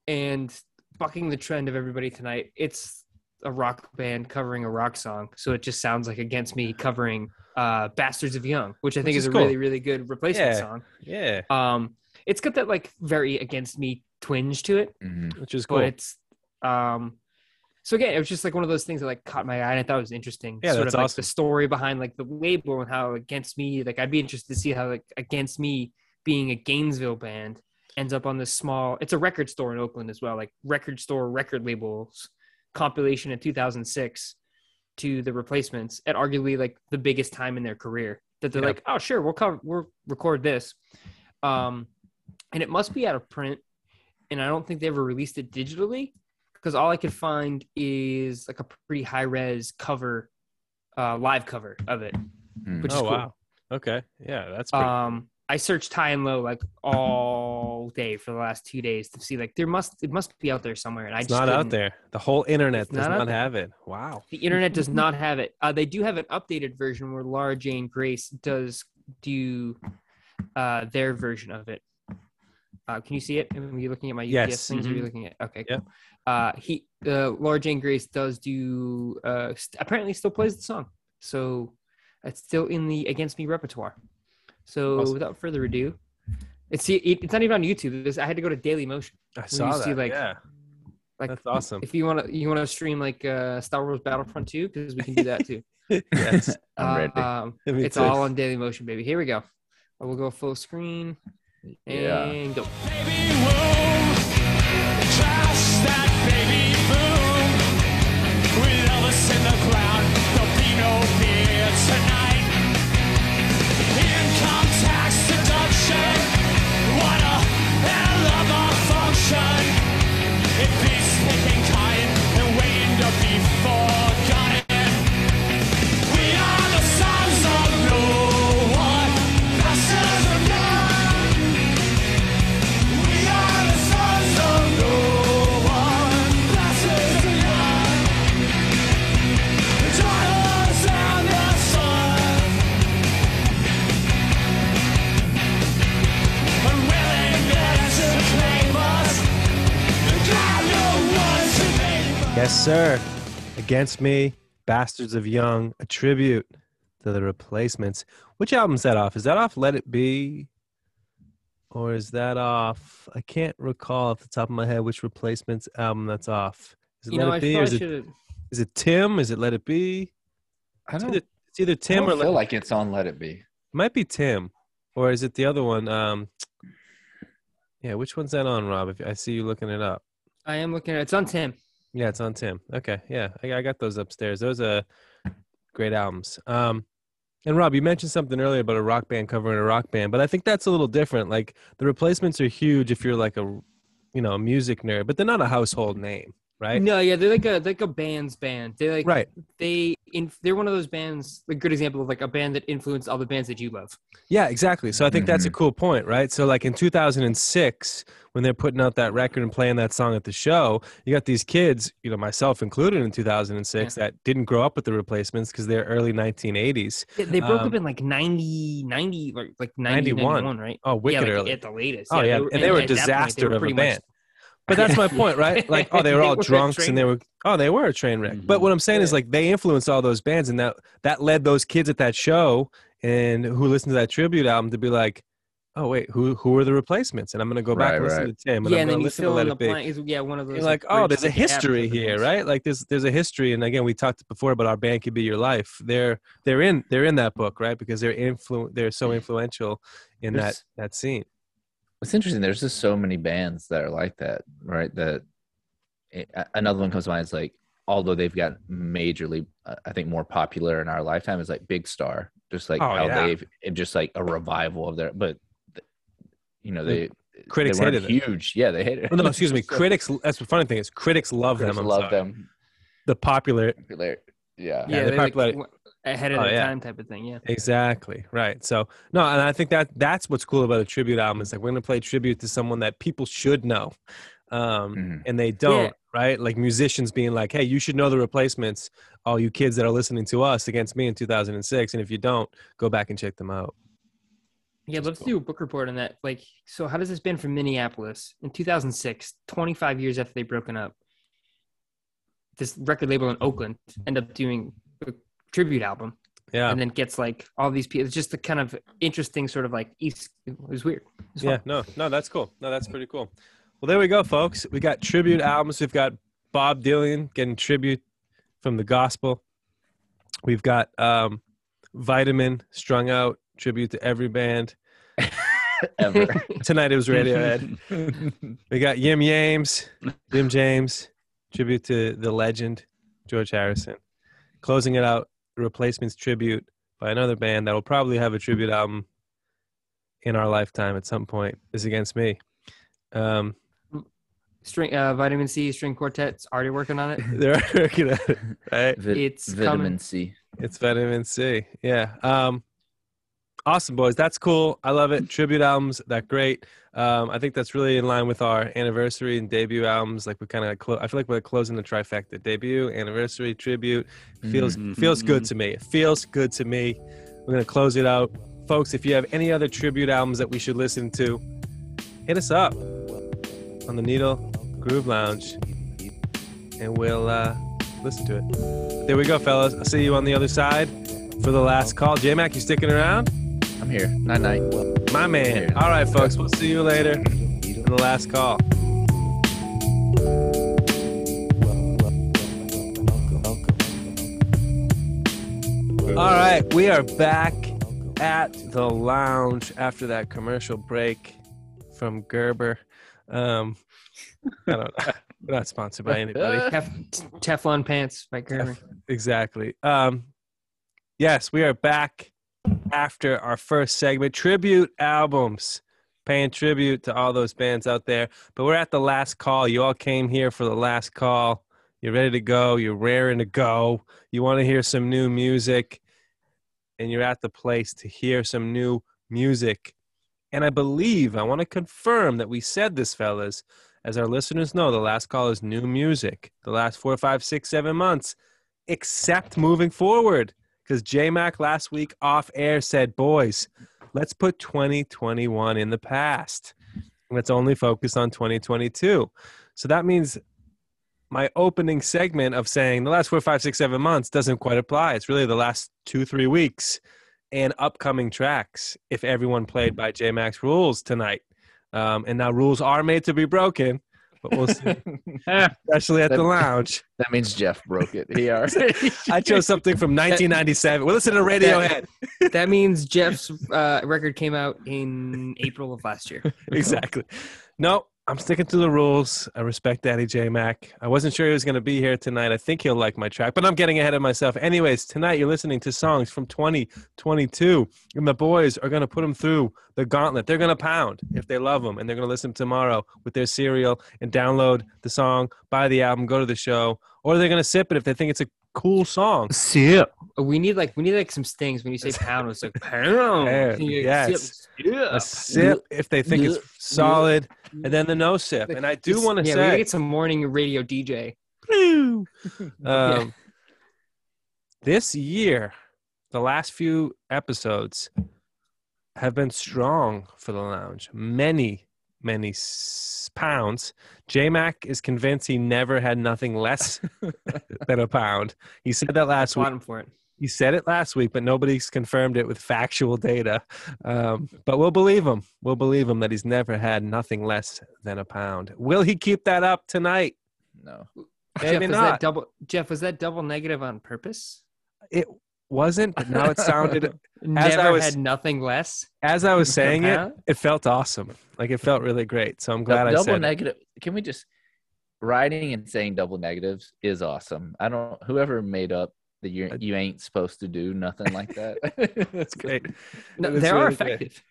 and bucking the trend of everybody tonight, it's a rock band covering a rock song, so it just sounds like Against Me covering uh, "Bastards of Young," which I think Which is, is a really, really good replacement Yeah. song. yeah, Um, it's got that like very Against Me twinge to it, Mhm. which is cool. but it's um. So again, it was just like one of those things that like caught my eye, and I thought it was interesting. Yeah, sort that's of like awesome. the story behind like the label and how Against Me, like I'd be interested to see how like Against Me being a Gainesville band ends up on this small. It's a record store in Oakland as well, like record store record labels compilation in 2006 to the replacements at arguably like the biggest time in their career that they're Yeah. like, oh sure, we'll cover, we'll record this, um, and it must be out of print, and I don't think they ever released it digitally because all I could find is like a pretty high res cover, uh, live cover of it, Mm. which is oh cool. wow. Okay. Yeah, that's pretty. Um, I searched high and low like all day for the last two days to see like there must it must be out there somewhere, and I it's just not out couldn't. there. The whole internet It's does not not have it. Wow. The internet does not have it. Uh, they do have an updated version where Laura Jane Grace does do uh, their version of it. Uh, can you see it? Are you looking at my UPS Yes. things? Or are you Mhm. looking at? Okay. Yeah. Cool. Uh, he, uh, Laura Jane Grace does do. Uh, st- apparently, still plays the song, so it's still in the Against Me repertoire. So, Awesome. without further ado, it's it, it's not even on YouTube. This, I had to go to Dailymotion. I you saw see, that. like, yeah, Like, that's awesome. if you want to, you want to stream like uh, Star Wars Battlefront 2 because we can do that too. yes. I'm ready. Um, it's too. all on Dailymotion, baby. Here we go. I will go full screen yeah. and go. Yes, sir. Against Me, Bastards of Young, a tribute to the replacements. Which album's that off? Is that off Let It Be? Or is that off? I can't recall off the top of my head which replacements album that's off. Is it You Let know, It I Be? Or is it, should have. is it Tim? Is it Let It Be? I It's don't, either, it's either Tim or don't Let feel like it's on Let It Be. might be Tim. Or is it the other one? Um, yeah, which one's that on, Rob? If I see you looking it up. I am looking at it. it's on Tim. Yeah, it's on Tim. Okay, yeah, I, I got those upstairs. Those are great albums. Um, and Rob, you mentioned something earlier about a rock band covering a rock band, but I think that's a little different. Like the replacements are huge if you're like a, you know, a music nerd, but they're not a household name, right? No, yeah, they're like a like a band's band. They like Right. they in they're one of those bands. A good example of like a band that influenced all the bands that you love. Yeah, exactly. So I think that's a Mhm. cool point, right? So like in 2006, when they're putting out that record and playing that song at the show, you got these kids, you know, myself included in 2006, that didn't grow up with the replacements because they're early 1980s. They, they broke Um, up in like 90, 90 like like 90, 91. 91, right? Oh, wicked yeah, like early. at the latest. Oh, yeah, and they were a at that point, disaster of a pretty much- band. But that's my point, right? Like, oh, they were all were drunks and they were, oh, they were a train wreck. But Mhm. what I'm saying is, like, they influenced all those bands, and that that led those kids at that show and who listened to that tribute album to be like, oh wait, who who are the replacements? And I'm gonna go back Right, and listen right. to Tim, and yeah, I'm and then gonna you listen to fill Let in the It Be. blank. Yeah, one of those. You're like, oh, there's a history here, things. right? Like there's there's a history, and again, we talked before about our band could be your life. They're they're in they're in that book, right? Because they're influ they're so influential in that that scene. It's interesting. There's just so many bands that are like that, right? That eh, another one comes to mind is like, although they've got majorly, uh, I think, more popular in our lifetime is like Big Star, just like Oh, how yeah. they've it just like a revival of their, but you know they Critics they weren't hated it. huge. Yeah, they hated. Oh, no, excuse me. Critics. That's the funny thing is critics love critics them. I'm love sorry. them. The popular. Popular- Yeah. Yeah, Yeah, the they're like popularity- w- ahead of Oh, their yeah. time type of thing. Yeah. Exactly. Right. So no, and I think that that's what's cool about a tribute album is like we're gonna play tribute to someone that people should know. Um, Mhm. and they don't, Yeah. right? Like musicians being like, "Hey, you should know the replacements." All you kids that are listening to us against me in 2006, and if you don't, go back and check them out. Yeah, is let's cool. do a book report on that. Like, so how does this been from Minneapolis in 2006, 25 years after they broken up, this record label in Oakland end up doing a tribute album, Yeah, and then gets like all these people. It's just the kind of interesting sort of like East. It was weird. It was yeah. fun. No, no, that's cool. No, that's pretty cool. Well, there we go, folks. We got tribute albums. We've got Bob Dylan getting tribute from the gospel. We've got um, Vitamin strung out tribute to every band. Ever. Tonight it was Radiohead. we got Yim Yames, Jim James, tribute to the legend George Harrison. Closing it out, the Replacements tribute by another band that will probably have a tribute album in our lifetime at some point. Is against me. Um, String, uh, vitamin C string quartet's already working on it. they're working at it, right? Vi- It's vitamin coming. C. It's vitamin C. Yeah. Um, awesome, boys. That's cool. I love it. Tribute albums, that great. Um, I think that's really in line with our anniversary and debut albums. Like we kind of, clo- I feel like we're closing the trifecta: debut, anniversary, tribute. Feels feels good to me. It feels good to me. We're gonna close it out, folks. If you have any other tribute albums that we should listen to, hit us up on the Needle Groove Lounge, and we'll uh, listen to it. There we go, fellas. I'll see you on the other side for the last call. J Mac, you sticking around? I'm here. Night night. My man. All right, folks. We'll see you later in the last call. All right, we are back at the lounge after that commercial break from Gerber. Um, I don't know. We're not sponsored by anybody. Tef- Teflon pants by Gerber. Exactly. Um, yes, we are back after our first segment, tribute albums, paying tribute to all those bands out there. But we're at the last call. You all came here for the last call. You're ready to go. You're raring to go. You want to hear some new music, and you're at the place to hear some new music. And I believe, I want to confirm that we said this, fellas. As our listeners know, the last call is new music. The last four, five, six, seven months, except moving forward. Because J Mac last week off air said, boys, let's put 2021 in the past. Let's only focus on 2022. So that means my opening segment of saying the last four, five, six, seven months doesn't quite apply. It's really the last two, three weeks and upcoming tracks if everyone played by J Max rules tonight. Um, and now rules are made to be broken, but we'll see, especially at the lounge. That means Jeff broke it. He already. I chose something from 1997. We're listening to Radiohead. that means Jeff's uh, record came out in April of last year. exactly. No, I'm sticking to the rules. I respect Danny J Mac. I wasn't sure he was going to be here tonight. I think he'll like my track, but I'm getting ahead of myself. Anyways, tonight you're listening to songs from 2022, and the boys are going to put them through the gauntlet. They're going to pound if they love them, and they're going to listen tomorrow with their cereal and download the song, buy the album, go to the show, or they're going to sip it if they think it's a cool song. Sip. We need like we need like some stings when you say pound. It's like pound. Pound, You yes. sip, sip. A sip if they think it's solid, and then the no sip. And I do want to yeah, we gotta say, get some morning radio DJ. Woo! um, this year, the last few episodes have been strong for the lounge. Many, many pounds. J Mac is convinced he never had nothing less than a pound. He said that last week. For it. He said it last week, but nobody's confirmed it with factual data. Um, but we'll believe him. We'll believe him that he's never had nothing less than a pound. Will he keep that up tonight? No. Jeff, Maybe was not. that double? Jeff, was that double negative on purpose? It wasn't, but now it sounded. Never I was- had nothing less. As I was saying it, it felt awesome. Like it felt really great. So I'm glad I double said it. negative. Can we just writing and saying double negatives is awesome. I don't. Whoever made up that you you ain't supposed to do nothing like that. That's great. No, they are really effective.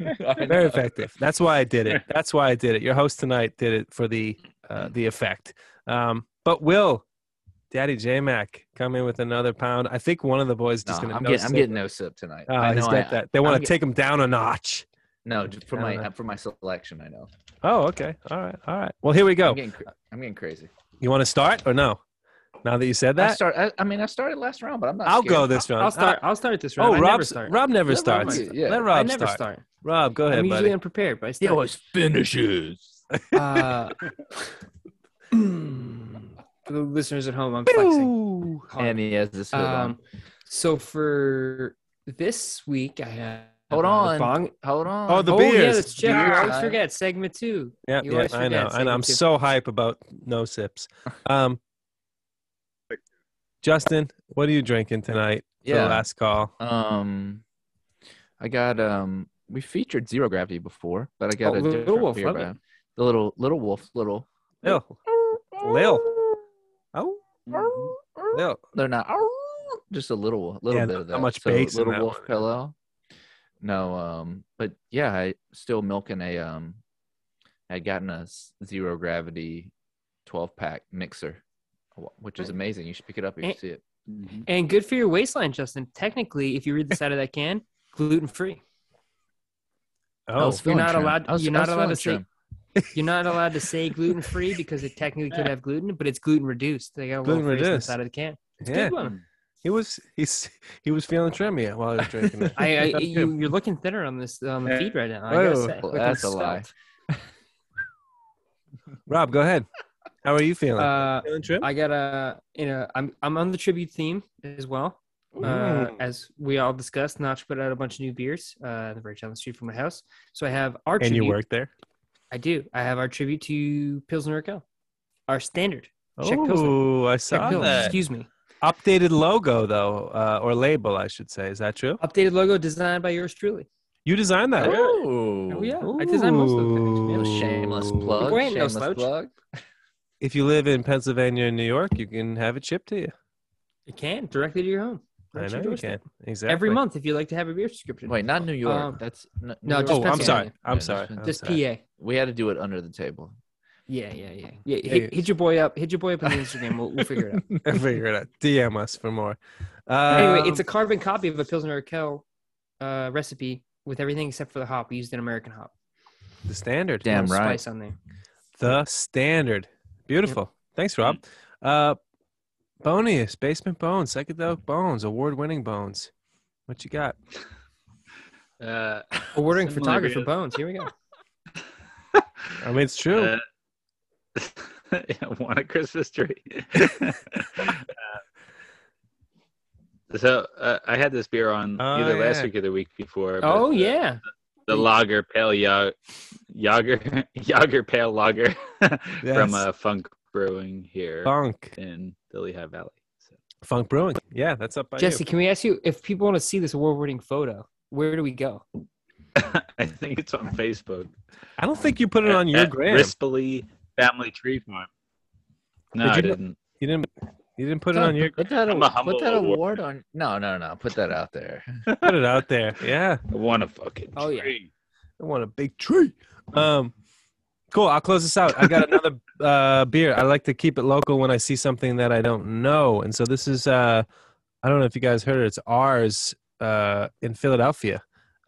Very effective. That's why I did it. That's why I did it. Your host tonight did it for the uh, the effect. Um, but Will, Daddy J Mac, come in with another pound. I think one of the boys is No, just gonna. I'm no getting, I'm getting no sip tonight. Oh, I he's know got I- that. They want to take him down a notch. No, just for my know. for my selection. I know. Oh, okay. All right. All right. Well, here we go. I'm getting, cra- I'm getting crazy. You want to start or no? Now that you said that, I that, start. I, I mean, I started last round, but I'm not. I'll scared. go this round. I'll start. I'll start this round. Oh, I Rob, never start. Rob never Let Rob starts. start. Yeah. Let I Rob never start. start. Rob, go ahead, I'm usually buddy. unprepared, but I He always finishes. Uh, for the listeners at home, I'm flexing. Hard. And he has this hood on. Um, so for this week, I have Hold the on. Bong. Hold on. Oh, the oh yeah, beers. that's Jeff. You always forget segment two. Yeah, You yeah, always I know. forget, I know. I'm two. so hype about no sips. Um, Justin, what are you drinking tonight for Yeah. the last call? Um, I got um. We featured zero gravity before, but I got Oh, a Little different Wolf, beer brand. The little little wolf, little. Lil. Lil. Oh, no, They're not just a little little Yeah, bit of that that. much so bass little that wolf one. pillow. No, um, but yeah, I still milking a um. I had gotten a zero gravity, twelve pack mixer, which is amazing. You should pick it up if you Eh, see it. And good for your waistline, Justin. Technically, if you read the side of that can, gluten free. Oh, was You're not trim. allowed- was- you're not allowed to feeling say- trim. You're not allowed to say gluten free because it technically could have gluten, but it's gluten reduced. They got a little Gluten gluten on the reduced. side of the can. It's yeah. good one. He was he's he was feeling trimmy while he was drinking it. I, I you, you're looking thinner on this on the Yeah. feed right now. I gotta Whoa. say, Well, that's a lie. Rob, go ahead. How are you feeling? Uh, feeling trim? I got a you know I'm I'm on the tribute theme as well. Uh, Mm. as we all discussed, Notch put out a bunch of new beers uh, right down the street from my house. So I have our and tribute. you work there? I do. I have our tribute to Pilsner Urquell, our standard. Oh, I Czech saw Pilsner, that. Excuse me. Updated logo though, uh, or label, I should say. Is that true? Updated logo designed by yours truly. You designed that? Oh, Oh yeah, I designed most of the things. Shameless plug. Boy, ain't no shameless slouch. plug. If you live in Pennsylvania and New York, you can have it shipped to you. You can directly to your home. I know you doorstep. can. Exactly. Every month if you'd like to have a beer subscription. Wait, not New York. Um, That's n- no, New just Oh, I'm sorry. Pennsylvania. I'm Yeah, sorry. just I'm Just sorry. PA. We had to do it under the table. Yeah, yeah, yeah. Yeah, Yeah, hit, hit your boy up. Hit your boy up on the Instagram. We'll, we'll figure it out. I'll figure it out. DM us for more. Um, anyway, it's a carbon copy of a Pilsner Urquell uh, recipe with everything except for the hop. We used an American hop. the standard. Damn No right. Spice on there. The standard. Beautiful. Thanks, Rob. Uh, Bonius, Basement Bones, Psychedelic Bones, award winning bones. What you got? Uh, We're ordering photographer bones. Here we go. I mean, it's true. Uh, yeah, want a Christmas tree. Uh, so uh, I had this beer on Oh, either last week or the week before. Oh the- yeah. the lager pale ya- yager yager pale lager from Yes. uh, Funk Brewing here Funk. in the Lehigh Valley. So, Funk Brewing. Yeah, that's up by Jesse, you. can we ask you if people want to see this award-winning photo? Where do we go? I think it's on Facebook. I don't think you put it on your At gram. Rispoli Family Tree Farm. No, Did I you- didn't. You didn't. You didn't put it on your. Put that, I'm a a, put that award. award on. No, no, no. Put that out there. Put it out there. Yeah, I want a fucking Oh, yeah. tree. I want a big tree. Um, cool. I'll close this out. I got another uh, beer. I like to keep it local when I see something that I don't know, and so this is. Uh, I don't know if you guys heard it. It's ours uh, in Philadelphia.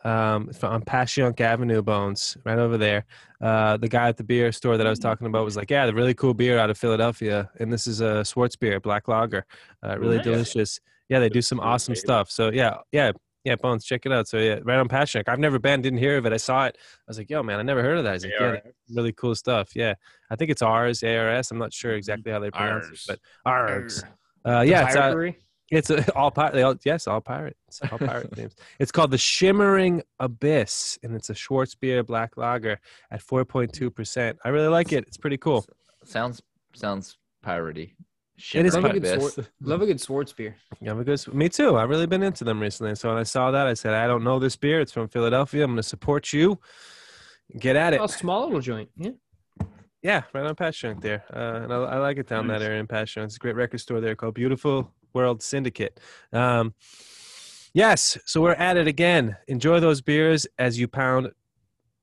Um, on Passyunk Avenue, Bones, right over there. Uh, the guy at the beer store that I was talking about was like, "Yeah, the really cool beer out of Philadelphia, and this is a Schwarzbier, black lager, uh, really Nice. delicious. Yeah, they do some awesome stuff. So yeah, yeah, yeah, Bones, check it out. So yeah, right on Passyunk. I've never been, didn't hear of it. I saw it. I was like, "Yo, man, I never heard of that." He's like, "Yeah, really cool stuff." Yeah, I think it's ours, ARS. I'm not sure exactly how they pronounce it, but ours. Uh, yeah, it's Pirate Brewery? It's a, all pirate. All, yes, all pirates. All pirate names. It's called the Shimmering Abyss, and it's a Schwarzbier black lager at 4.2 percent. I really like it. It's pretty cool. Sounds sounds piratey. It is Love a good sword, love a good Schwarzbier. You have a good. Me too. I've really been into them recently. So when I saw that, I said, I don't know this beer. It's from Philadelphia. I'm going to support you. Get at it. A small little joint. Yeah. Yeah, right on Passyunk there. Uh, and I, I like it down that area in Passyunk. It's a great record store there called Beautiful World Syndicate. Um, yes, so we're at it again. Enjoy those beers as you pound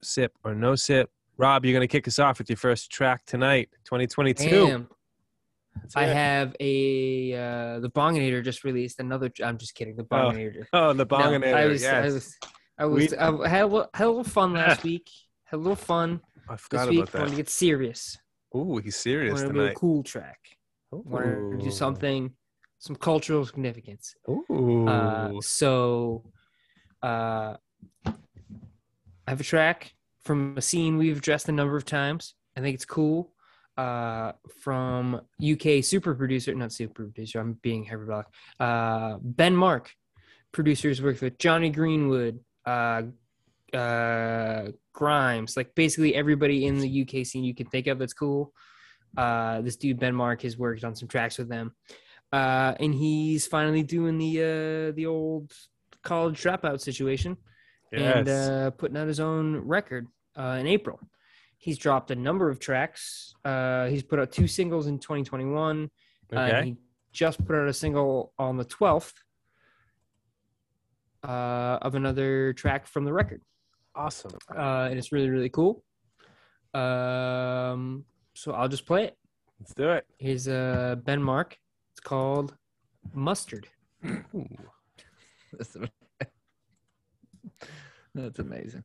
sip or no sip. Rob, you're going to kick us off with your first track tonight, 2022. Damn. I have a uh, the Bonginator just released another. I'm just kidding. The Bonginator. Oh, the No, Bonginator. I was, yes. I was, I was, We- I had a little, had a little fun last week. Had a little fun I this forgot week. about Wanted to get serious. Ooh, he's serious Wanted to do a tonight. cool track. Wanted to do something, some cultural significance. Ooh. Uh, so, uh, I have a track from a scene we've addressed a number of times. I think it's cool. Uh, from UK super producer, not super producer. I'm being hyperbolic. Uh, Ben Mark, producers worked with Jonny Greenwood, uh, uh, Grimes, like basically everybody in the UK scene you can think of that's cool. Uh, this dude Ben Mark has worked on some tracks with them, uh, and he's finally doing the uh, the old college dropout situation and uh, putting out his own record uh, in April. He's dropped a number of tracks. Uh, he's put out two singles in 2021. Uh, okay. he just put out a single on the 12th uh, of another track from the record. awesome. Uh, and it's really, really cool. Um, so I'll just play it. Let's do it. Here's uh, Ben Mark. It's called Mustard. Ooh. That's, that's amazing.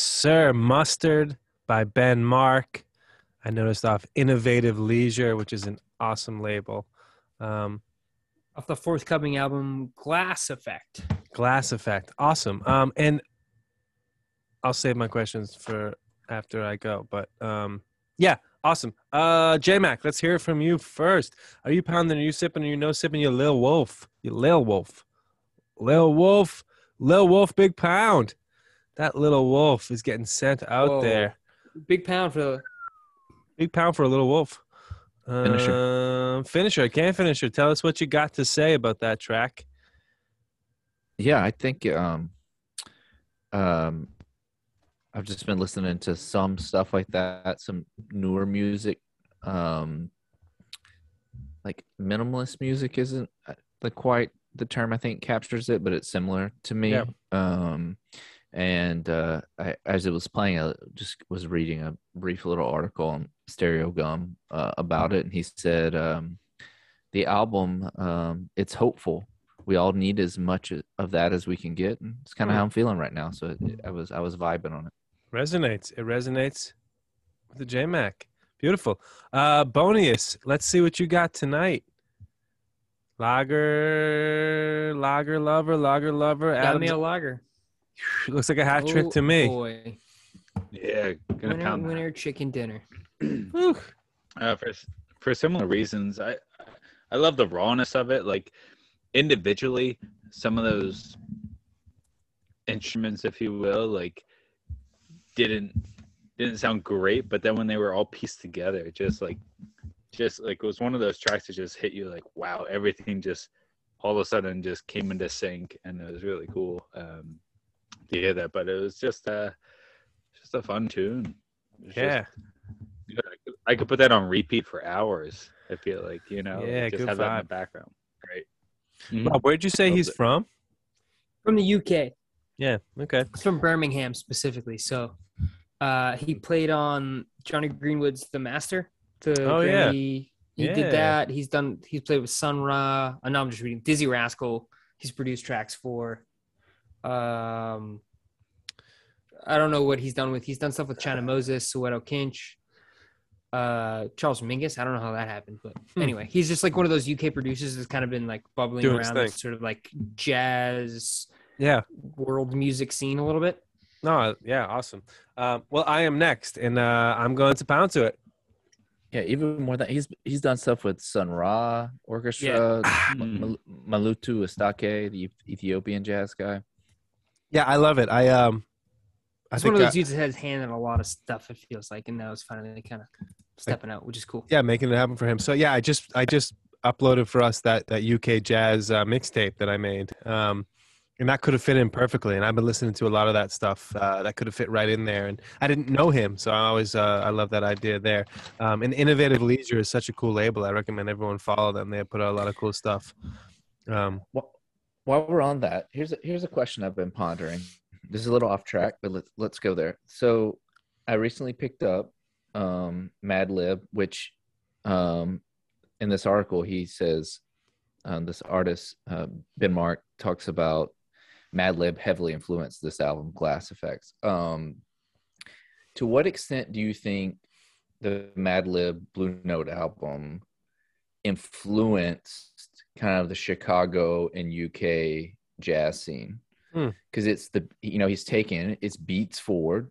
Yes, sir. Mustard by Ben Mark. I noticed off Innovative Leisure, which is an awesome label. Um, Off the forthcoming album, Glass Effect. Glass Effect. Awesome. Um, and I'll save my questions for after I go. But um, yeah, awesome. Uh, J Mac, let's hear from you first. Are you pounding? Are you sipping? Are you no sipping? You Lil Wolf. You Lil Wolf. Lil Wolf. Lil Wolf. Big pound. That little wolf is getting sent out Whoa. there. Big pound for the Big pound for a little wolf. Finisher. Um, finisher. Can't finisher. Tell us what you got to say about that track. Yeah, I think um um I've just been listening to some stuff like that, some newer music. Um like minimalist music isn't the quite the term I think captures it, but it's similar to me. Yeah. Um and uh I, as it was playing I just was reading a brief little article on Stereogum uh, about it and he said um the album um it's hopeful we all need as much of that as we can get and it's kind of how i'm feeling right now so it, i was i was vibing on it Resonates. It resonates with the J Mac. Beautiful. Uh, Bonius, let's see what you got tonight. Lager, lager lover, lager lover. got Adam, me a lager. Looks like a hat trick Oh, to me. Boy. Yeah, gonna Winner, pound that. winner, chicken dinner. Uh, for for similar reasons. I I love the rawness of it. Like individually, some of those instruments, if you will, like didn't didn't sound great, but then when they were all pieced together, it just like just like it was one of those tracks that just hit you like wow, everything just all of a sudden just came into sync, and it was really cool um, to hear that. But it was just a just a fun tune. It was just Yeah. good. I could put that on repeat for hours. I feel like you know, Yeah, just good have that in the vibe. background. Right. Mhm. Rob, where'd you say he's it. from? From the UK. Yeah. Okay. It's from Birmingham specifically. So uh, he played on Jonny Greenwood's The Master. The Oh, yeah. Grammy- He Yeah. did that. He's done. He's played with Sun Ra. Uh, no, I'm just reading. Dizzee Rascal. He's produced tracks for. Um, I don't know what he's done with. He's done stuff with China Moses, Soweto Kinch, uh, Charles Mingus. I don't know how that happened, but Hmm. anyway, he's just like one of those UK producers that's kind of been like bubbling Doing around this sort of like jazz Yeah. world music scene a little bit. No. Yeah. Awesome. Um, well, I am next, and uh, I'm going to pound to it. Yeah, even more than he's he's done stuff with Sun Ra Orchestra. Mal- Mulatu Astatke, the Ethiopian jazz guy. Yeah, I love it. I um, I It's think one of those dudes that has hand in a lot of stuff. It feels like, and now it's finally kind of stepping out, which is cool. yeah, making it happen for him. So yeah, I just I just uploaded for us that that UK jazz uh, mixtape that I made, um, and that could have fit in perfectly. And I've been listening to a lot of that stuff uh, that could have fit right in there. And I didn't know him, so I always uh, I love that idea there. Um, and Innovative Leisure is such a cool label. I recommend everyone follow them. They put out a lot of cool stuff. Um, Wh- While we're on that, here's a, here's a question I've been pondering. This is a little off track, but let's let's go there. So, I recently picked up um, Madlib, which um, in this article he says um, this artist uh, Ben Mark talks about Madlib heavily influenced this album, Glass Effects. Um, to what extent do you think the Madlib Blue Note album influenced kind of the Chicago and UK jazz scene? Hmm. Because it's the you know he's taken it's beats forward.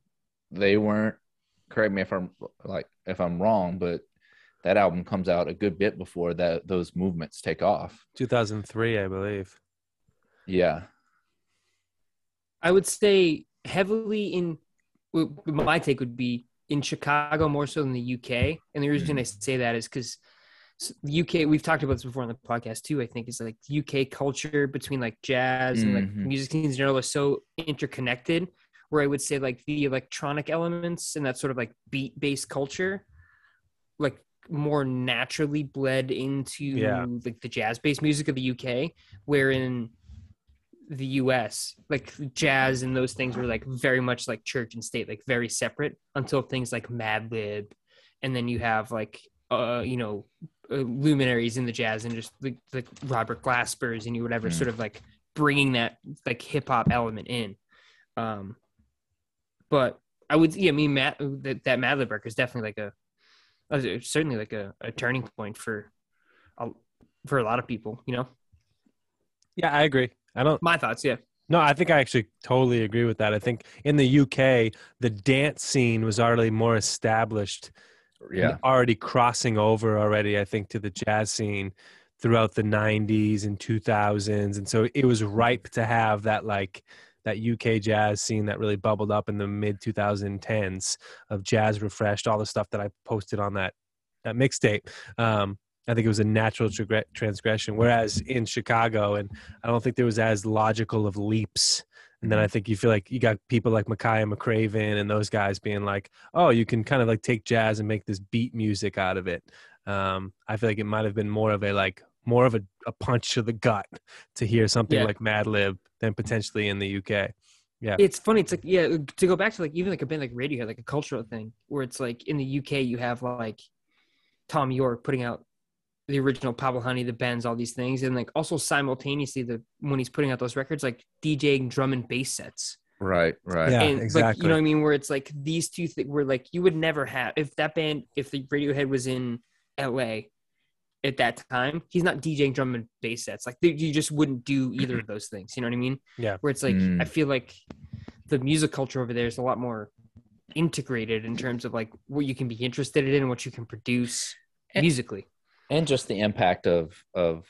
They weren't correct me if I'm like if I'm wrong, but that album comes out a good bit before that those movements take off. 2003, I believe. Yeah. I would say heavily in. My take would be in Chicago more so than the UK, and the reason I say that is because the UK. We've talked about this before on the podcast too. I think is like UK culture between like jazz and like Mhm. music scenes in general is so interconnected. Where I would say like the electronic elements and that sort of like beat based culture, like more naturally bled into Yeah. like the jazz based music of the UK, wherein the US, like jazz and those things were like very much like church and state, like very separate until things like Madlib, and then you have like uh you know uh, luminaries in the jazz and just like, like Robert Glaspers and you whatever Mm. sort of like bringing that like hip hop element in. Um, but I would yeah, I mean Matt that that Madlib record is definitely like a certainly like a, a turning point for a, for a lot of people. You know, Yeah, I agree. I don't. my thoughts. Yeah. No, I think I actually totally agree with that. I think in the UK, the dance scene was already more established, Yeah. already crossing over already. I think to the jazz scene throughout the '90s and 2000s, and so it was ripe to have that like that UK jazz scene that really bubbled up in the mid 2010s of jazz refreshed, all the stuff that I posted on that that mixtape. Um, I think it was a natural transgression. Whereas in Chicago, and I don't think there was as logical of leaps. And then I think you feel like you got people like Makaya McCraven and those guys being like, oh, you can kind of like take jazz and make this beat music out of it. Um, I feel like it might have been more of a like more of a, a punch to the gut to hear something Yeah. like Madlib than potentially in the UK. Yeah, it's funny. It's like yeah, to go back to like even like a band like Radiohead, like a cultural thing, where it's like in the UK you have like Thom Yorke putting out the original Pablo Honey, the Bends, all these things, and like also simultaneously the when he's putting out those records, like DJing drum and bass sets. Right. Right. Yeah, and like exactly. you know what I mean, where it's like these two things were like you would never have if that band if the Radiohead was in LA at that time, he's not DJing drum and bass sets. Like they- you just wouldn't do either of those things. You know what I mean? Yeah. Where it's like Mm. I feel like the music culture over there is a lot more integrated in terms of like what you can be interested in and what you can produce And- musically. And just the impact of of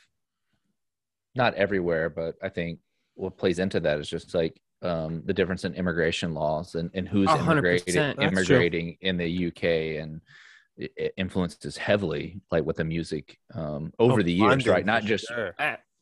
not everywhere but i think what plays into that is just like um the difference in immigration laws and, and who's immigrating immigrating in the uk and it influences heavily like with the music um over Oh, the years London, right? Not just sure.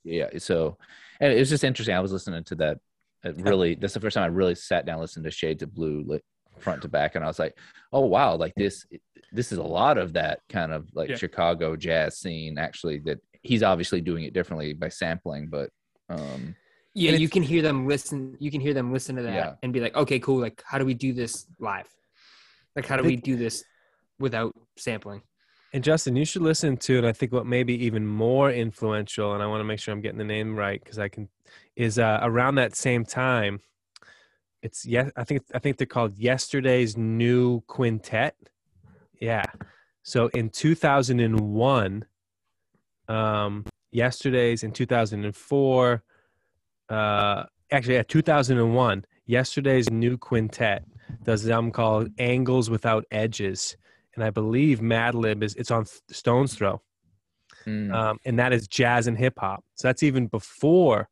yeah so and it was just interesting i was listening to that it really that's the first time i really sat down listened to shades of blue like front to back and i was like oh wow like this this is a lot of that kind of like Yeah. Chicago jazz scene. Actually, that he's obviously doing it differently by sampling, but um, Yeah, you can hear them listen. You can hear them listen to that Yeah. and be like, okay, cool. Like, how do we do this live? Like, how do They- we do this without sampling? And Justin, you should listen to, and I think what may be even more influential, and I want to make sure I'm getting the name right because I can, is uh, around that same time. It's yes, I think I think they're called Yesterday's New Quintet. Yeah. So in 2001, um, Yesterday's in 2004, uh, actually, yeah, 2001, Yesterday's New Quintet does an album called Angles Without Edges and I believe Madlib is it's on Stones Throw, mm, um, and that is jazz and hip hop. So that's even before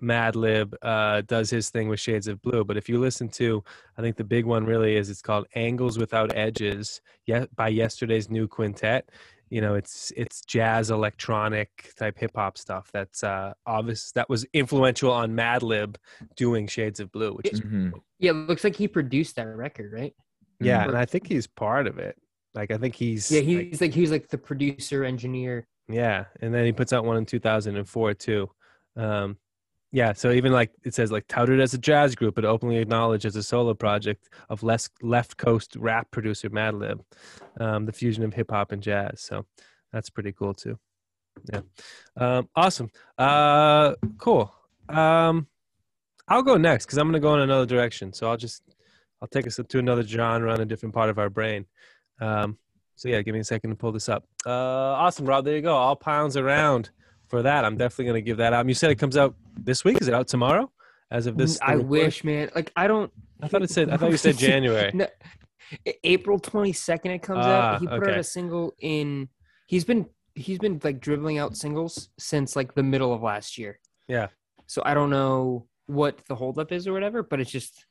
Madlib uh, does his thing with Shades of Blue. But if you listen to, I think the big one really is it's called Angles Without Edges, yeah, by yesterday's new quintet. You know, it's it's jazz electronic type hip hop stuff. That's uh, obvious. That was influential on Madlib doing Shades of Blue, which is mhm. Yeah, it looks like he produced that record, right? yeah, Mhm. and I think he's part of it. Like I think he's Yeah, like, he's like he's like the producer engineer. Yeah, and then he puts out one in 2004 too. Um, yeah, so even like it says like touted as a jazz group, but openly acknowledged as a solo project of less left coast rap producer Madlib, um, the fusion of hip hop and jazz. So that's pretty cool too. Yeah, um, awesome. Uh, cool. Um, I'll go next because I'm gonna go in another direction. So I'll just I'll take us to another genre on a different part of our brain. Um, so yeah, give me a second to pull this up. Uh, awesome, Rob. There you go. All pounds around for that. I'm definitely gonna give that out. You said it comes out this week. Is it out tomorrow? As of this, I wish, man. Like I don't. I thought it said. I thought you said January. No, April twenty second it comes Ah, out. He put okay. out a single in. He's been he's been like dribbling out singles since like the middle of last year. Yeah. So I don't know what the holdup is or whatever, but it's just.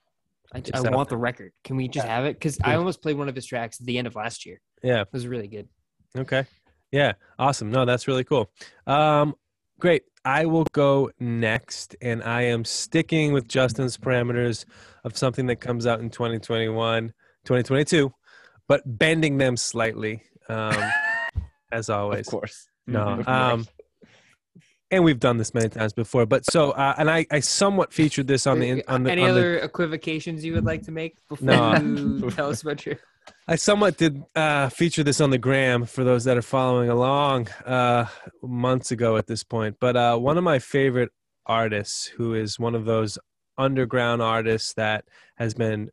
I, Just I want the record. Can we just have it? Because I almost played one of his tracks at the end of last year. Yeah. It was really good. Okay. Yeah. Awesome. No, that's really cool. Um, great. I will go next, and I am sticking with Justin's parameters of something that comes out in 2021, 2022, but bending them slightly, um, as always. of course. No. Um, and we've done this many times before, but so uh, and I, I somewhat featured this on the on the Any on the other equivocations you would like to make before No. you tell us about your? I somewhat did uh, feature this on the gram for those that are following along uh, months ago at this point. But uh, one of my favorite artists, who is one of those underground artists that has been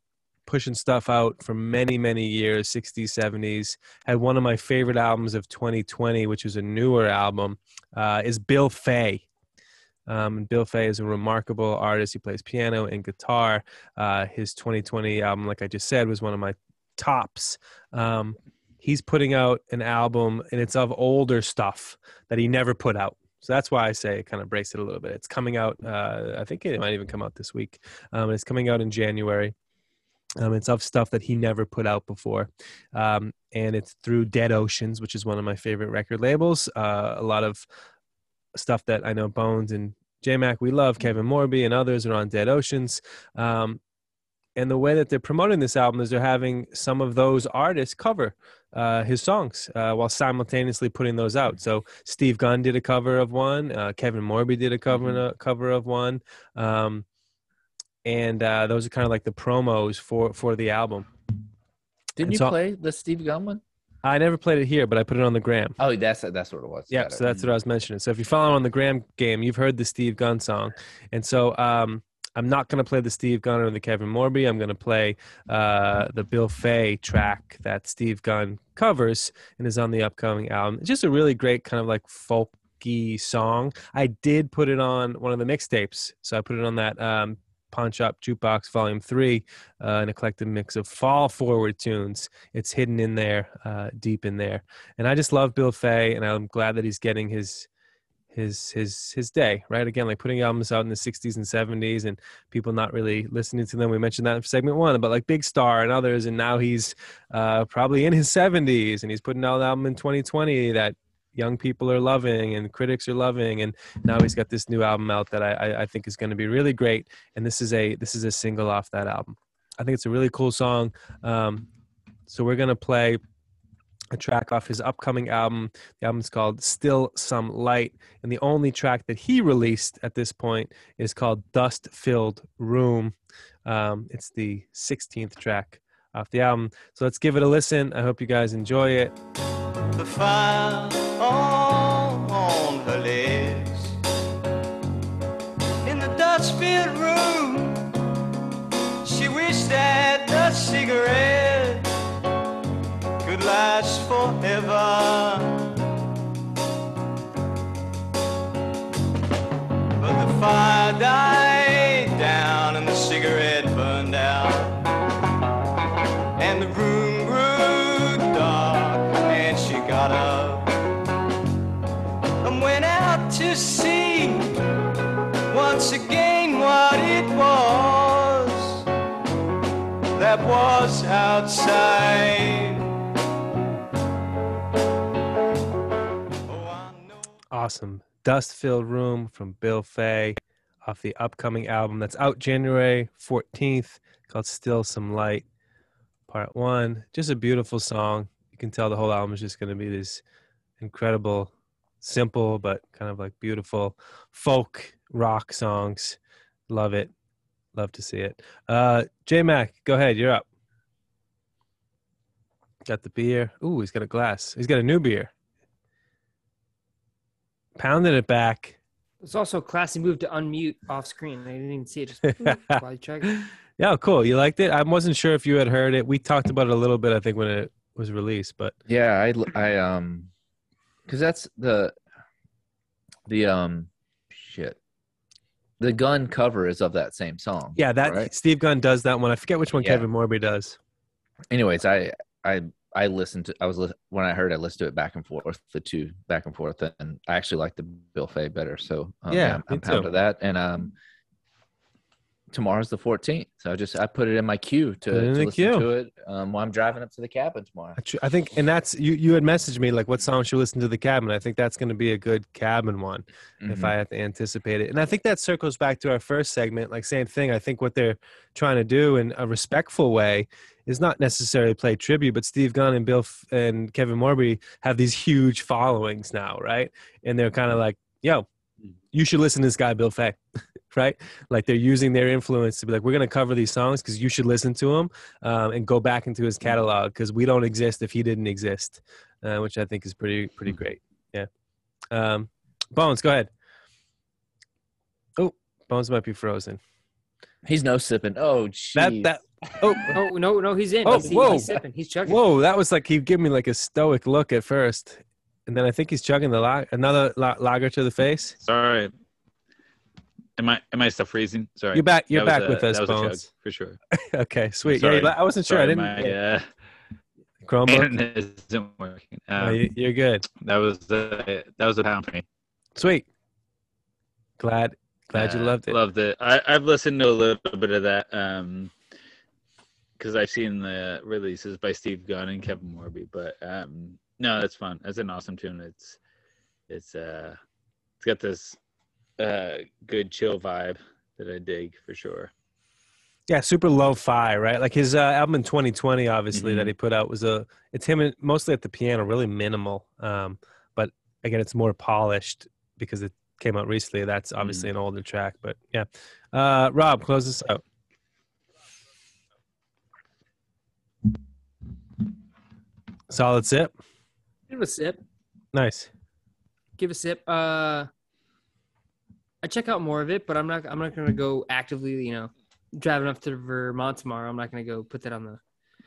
pushing stuff out for many, many years 60s, 70s, had one of my favorite albums of 2020, which is a newer album, uh, is Bill Fay. Um, Bill Fay is a remarkable artist. He plays piano and guitar. Uh, his 2020 album, like I just said, was one of my tops. Um, he's putting out an album, and it's of older stuff that he never put out. So that's why I say it kind of breaks it a little bit. It's coming out. Uh, I think it might even come out this week. Um, it's coming out in January. Um, it's of stuff that he never put out before, um, and it's through Dead Oceans, which is one of my favorite record labels. Uh, a lot of stuff that I know Bones and J Mac we love. Kevin Morby and others are on Dead Oceans. Um, and the way that they're promoting this album is they're having some of those artists cover uh, his songs uh, while simultaneously putting those out. So Steve Gunn did a cover of one, uh, Kevin Morby did a cover a cover of one, um, and uh, those are kind of like the promos for for the album. Didn't and you so- play the Steve Gunn one? I never played it here, but I put it on the gram. Oh, that's that's what it was. Yeah, so that's what I was mentioning. So if you follow on the gram game, you've heard the Steve Gunn song, and so um, I'm not going to play the Steve Gunn or the Kevin Morby. I'm going to play uh, the Bill Fay track that Steve Gunn covers and is on the upcoming album. It's just a really great kind of like folky song. I did put it on one of the mixtapes, so I put it on that. Um, Pawn Shop Jukebox Volume Three, uh, an eclectic mix of fall forward tunes. It's hidden in there, uh, deep in there, and I just love Bill Fay, and I'm glad that he's getting his his his his day right? Again like putting albums out in the 60s and 70s and people not really listening to them. We mentioned that in segment one but like big star and others and now he's uh probably in his 70s and he's putting out an album in 2020 that young people are loving and critics are loving and now he's got this new album out that i i, think is going to be really great. And this is a this is a single off that album. I think it's a really cool song. Um so we're going to play a track off his upcoming album. The album's called Still Some Light. And the only track that he released at this point is called Dust Filled Room. Um, it's the 16th track off the album. So let's give it a listen. I hope you guys enjoy it. the fire on her legs. In the dust-filled room, she wished that the cigarette that was outside. Awesome. Dust Filled Room from Bill Fay off the upcoming album that's out January 14th called Still Some Light, Part One. Just a beautiful song. You can tell the whole album is just going to be this incredible, simple, but kind of like beautiful folk rock songs. Love it. Love to see it. Uh, J Mac, go ahead. You're up. Got the beer. Ooh, he's got a glass. He's got a new beer. Pounding it back. It's also a classy move to unmute off screen. I didn't even see it. Just boop, while check. Yeah, cool. You liked it? I wasn't sure if you had heard it. We talked about it a little bit, I think, when it was released, but Yeah, I I um, because that's the the um shit. The gun cover is of that same song. yeah, that right? Steve Gunn does that one. I forget which one Yeah. Kevin Morby does. Anyways, I I I listened to I was when I heard I listened to it back and forth the two back and forth and I actually like the Bill Fay better. So um, Yeah, I'm, me I'm proud of that. And um, tomorrow's the 14th, so I just I put it in my queue to, Put it in to listen queue. to it um, while I'm driving up to the cabin tomorrow. I think, and that's you. You had messaged me like, what song should listen to the cabin? I think that's going to be a good cabin one if Mhm. I have to anticipate it. And I think that circles back to our first segment. Like same thing. I think what they're trying to do in a respectful way is not necessarily play tribute, but Steve Gunn and Bill F- and Kevin Morby have these huge followings now, right? And they're kind of like, yo, you should listen to this guy, Bill Fay. Right, like they're using their influence to be like, we're gonna cover these songs because you should listen to them um, and go back into his catalog because we don't exist if he didn't exist, uh, which I think is pretty pretty great. Yeah. Um, Bones, go ahead. Oh, Bones might be frozen. He's no sipping. Oh, jeez. That that oh Oh no, no, he's in. Oh, he's, whoa. he's sipping. He's chugging. whoa, that was like he gave me like a stoic look at first, and then I think he's chugging the la- another la- lager to the face. Sorry. Am I am I still freezing? Sorry. You're back. You're That back a- with us, Bones. for sure. okay, sweet. Sorry. Yeah, I wasn't sure. I didn't. my uh, Chromebook. internet isn't working. Oh, Um, you- you're good. that was a, that was a pound for me. Sweet. Glad glad you Uh, loved it. Loved it. I, I've listened to a little bit of that um because I've seen the releases by Steve Gunn and Kevin Morby. But um no, that's fun. That's an awesome tune. It's it's uh it's got this uh good chill vibe that I dig for sure. Yeah, super lo-fi, right? Like his uh, album in 2020, obviously that Mhm. he put out was a. It's him mostly at the piano, really minimal. Um, but again, it's more polished because it came out recently. That's obviously an older track, but yeah. Uh, Rob, close this out. Solid sip. Give it a sip. Nice. Give a sip. Uh, I check out more of it, but I'm not. I'm not gonna go actively. You know, driving up to Vermont tomorrow. I'm not gonna go put that on the.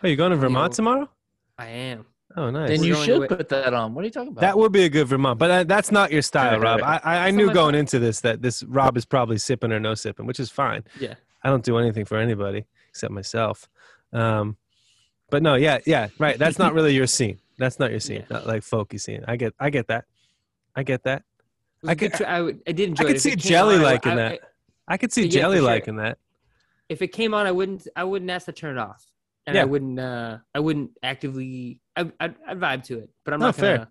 Oh, you going to Vermont know, tomorrow? I am. Oh, nice. Then you should put that on. What are you talking about? That would be a good Vermont, but uh, that's not your style, Rob. I, I, I knew going style. into this that this Rob is probably sipping or no sipping, which is fine. Yeah. I don't do anything for anybody except myself. Um, but no, yeah, yeah, right. That's not really your scene. That's not your scene. Yeah. Not like folky scene. I get, I get that. I get that. Good could- tr- I, would- I did enjoy could it. See it Jelly on, I- liking I- that. I- I could see Yeah, Jelly sure. liking that. if it came on, I wouldn't. I wouldn't ask to turn it off, and Yeah. I wouldn't. Uh, I wouldn't actively. I, I'd, I'd vibe to it, but I'm No, not gonna. fair.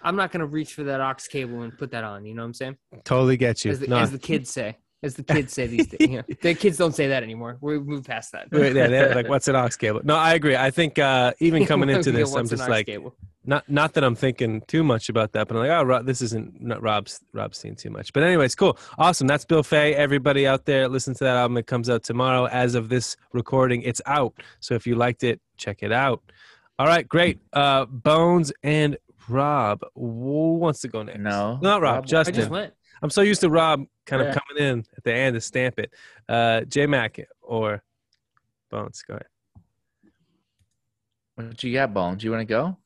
I'm not gonna reach for that aux cable and put that on. You know what I'm saying? Totally get you. As the, No, as the kids say. As the kids say these days. Yeah. The kids don't say that anymore. We moved past that. Wait, yeah, they're like, what's an aux cable? No, I agree. I think uh, even coming into Yeah, this, I'm just like, cable? not not that I'm thinking too much about that, but I'm like, oh, Rob, this isn't not Rob's Rob's seen too much. But anyways, cool, awesome. That's Bill Fay. Everybody out there, listen to that album. It comes out tomorrow. As of this recording, it's out. So if you liked it, check it out. All right, great. Uh, Bones and Rob. Who wants to go next? No, not Rob. Rob- I Justin. just went. I'm so used to Rob kind of Yeah. coming in at the end to stamp it. Uh, J Mac or Bones. Go ahead. What you got, Bones? You want to go?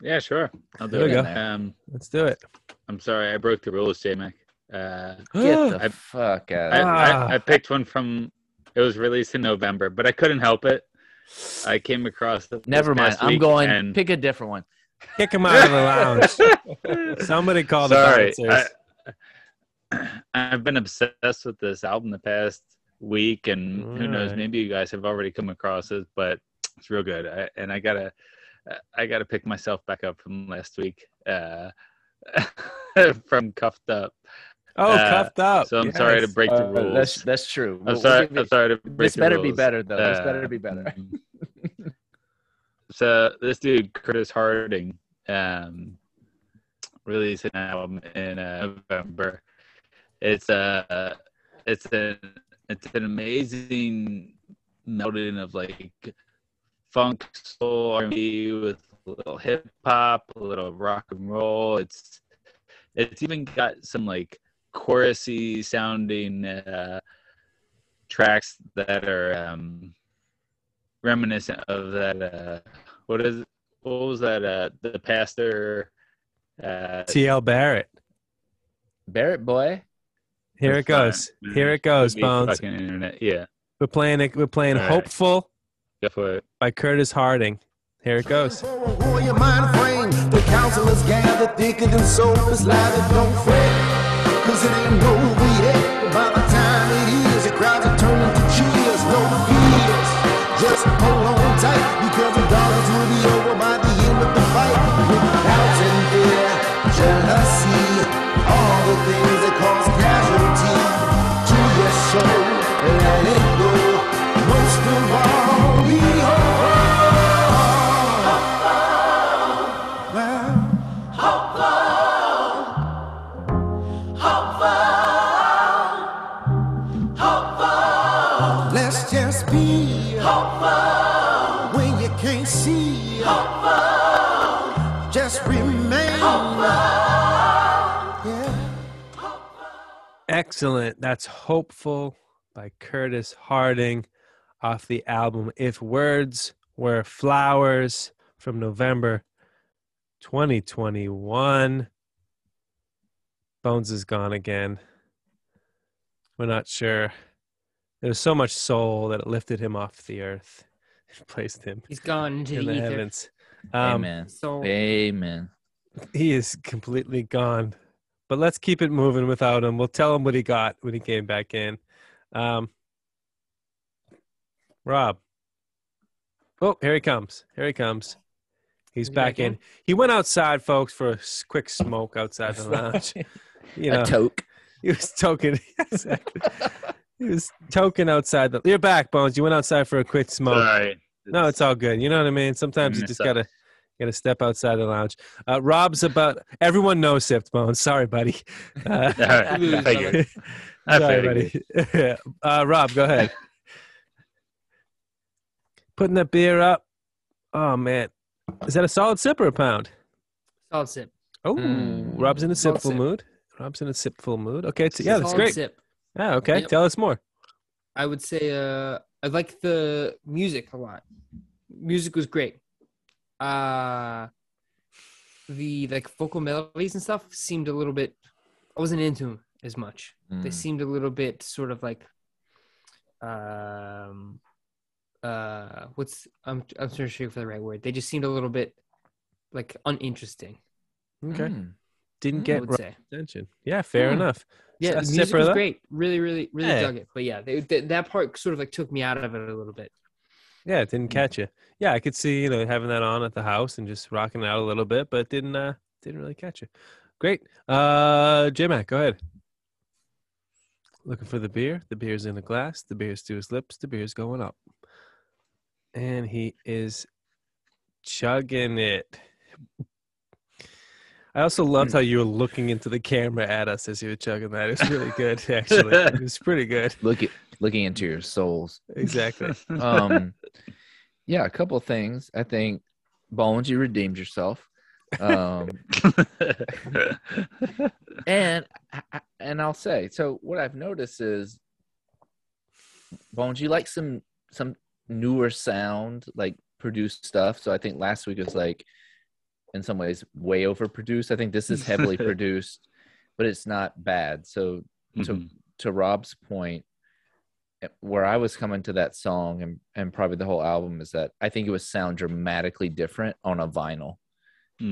Yeah, sure. I'll do There it. go. Um, Let's do it. I'm sorry, I broke the rules, J Mac. Uh, Get the I- fuck out I, Ah. I, I picked one from. It was released in November, but I couldn't help it. I came across it. this Never mind. I'm going. and- Pick a different one. Kick him out of the lounge. Somebody call the Sorry, bouncers. I, I've been obsessed with this album the past week, and who knows, maybe you guys have already come across it, but it's real good. I, and I gotta, I gotta pick myself back up from last week, uh, from cuffed up. oh, uh, cuffed up. So I'm sorry to Yes. break the Uh, rules. that's that's true. I'm We'll- we'll sorry. I'm sorry to break This the better be better though. This Uh, better be better. so this dude Curtis Harding um released an album in uh, November. It's uh it's an it's an amazing melding of like funk soul R&B with a little hip hop, a little rock and roll. It's it's even got some like chorusy sounding uh tracks that are um reminiscent of that uh what is what was that uh the pastor uh TL Barrett. Barrett boy. Here it it's fine. goes. Here it goes, Bones. fucking internet yeah We're playing it. We're playing All right. "Hopeful" go for it by Curtis Harding. Here it goes. For a warrior mind frame, the counselors gather thicker than soap is lather. Don't fret, cause it ain't over Excellent. That's "Hopeful" by Curtis Harding off the album "If Words Were Flowers" from November 2021. Bones is gone again. We're not sure. There was so much soul that it lifted him off the earth and placed him He's gone into in the the heavens. Um, Amen. So Amen. he is completely gone. But let's keep it moving without him. We'll tell him what he got when he came back in. Um, Rob. Oh, here he comes. Here he comes. He's back, back in. in? He went outside, folks, for a quick smoke outside the lounge. You know, a toke. he was token. exactly. he was token outside. The, you're back, Bones. You went outside for a quick smoke. sorry No, it's all good. You know what I mean. Sometimes you just it's gotta gotta step outside the lounge. Uh, Rob's about everyone knows Sift Bones. Sorry, buddy. Uh, All right, I Lose, figured. I sorry, buddy. uh, Rob, go ahead. Putting that beer up. Oh man, is that a solid sip or a pound? solid sip. Oh, Mm. Rob's in a Solid sipful sip. mood. Rob's in a sipful mood. Okay, it's, yeah, that's great. Sip. Yeah, okay. Yep. Tell us more. I would say uh, I like the music a lot. Music was great. Uh the like vocal melodies and stuff seemed a little bit. I wasn't into 'em as much. They Mm. seemed a little bit sort of like, um, uh, what's I'm I'm trying to sure for the right word. They just seemed a little bit like uninteresting. Okay, Mm. didn't get would Rob's say. attention. Yeah, fair Hmm. enough. Yeah, a the music was great. Really, really, really Yeah. dug it. But yeah, they, th- that part sort of like took me out of it a little bit. Yeah, it didn't catch you. Yeah, I could see you know having that on at the house and just rocking out a little bit, but didn't uh didn't really catch you. Great. Uh J Mac, go ahead. Looking for the beer. The beer's in the glass. The beer's to his lips. The beer's going up. And he is chugging it. I also loved how you were looking into the camera at us as you were chugging that. It's really good, actually. It was pretty good. Look at looking into your souls. Exactly. Um, yeah, a couple things. I think Bones, you redeemed yourself. Um, and I- I- and I'll say so. What I've noticed is, Bones, you like some some newer sound, like produced stuff. So I think last week was like, in some ways, way overproduced. I think this is heavily produced, but it's not bad. So to Mhm. to Rob's point, where I was coming to that song and and probably the whole album is that I think it would sound dramatically different on a vinyl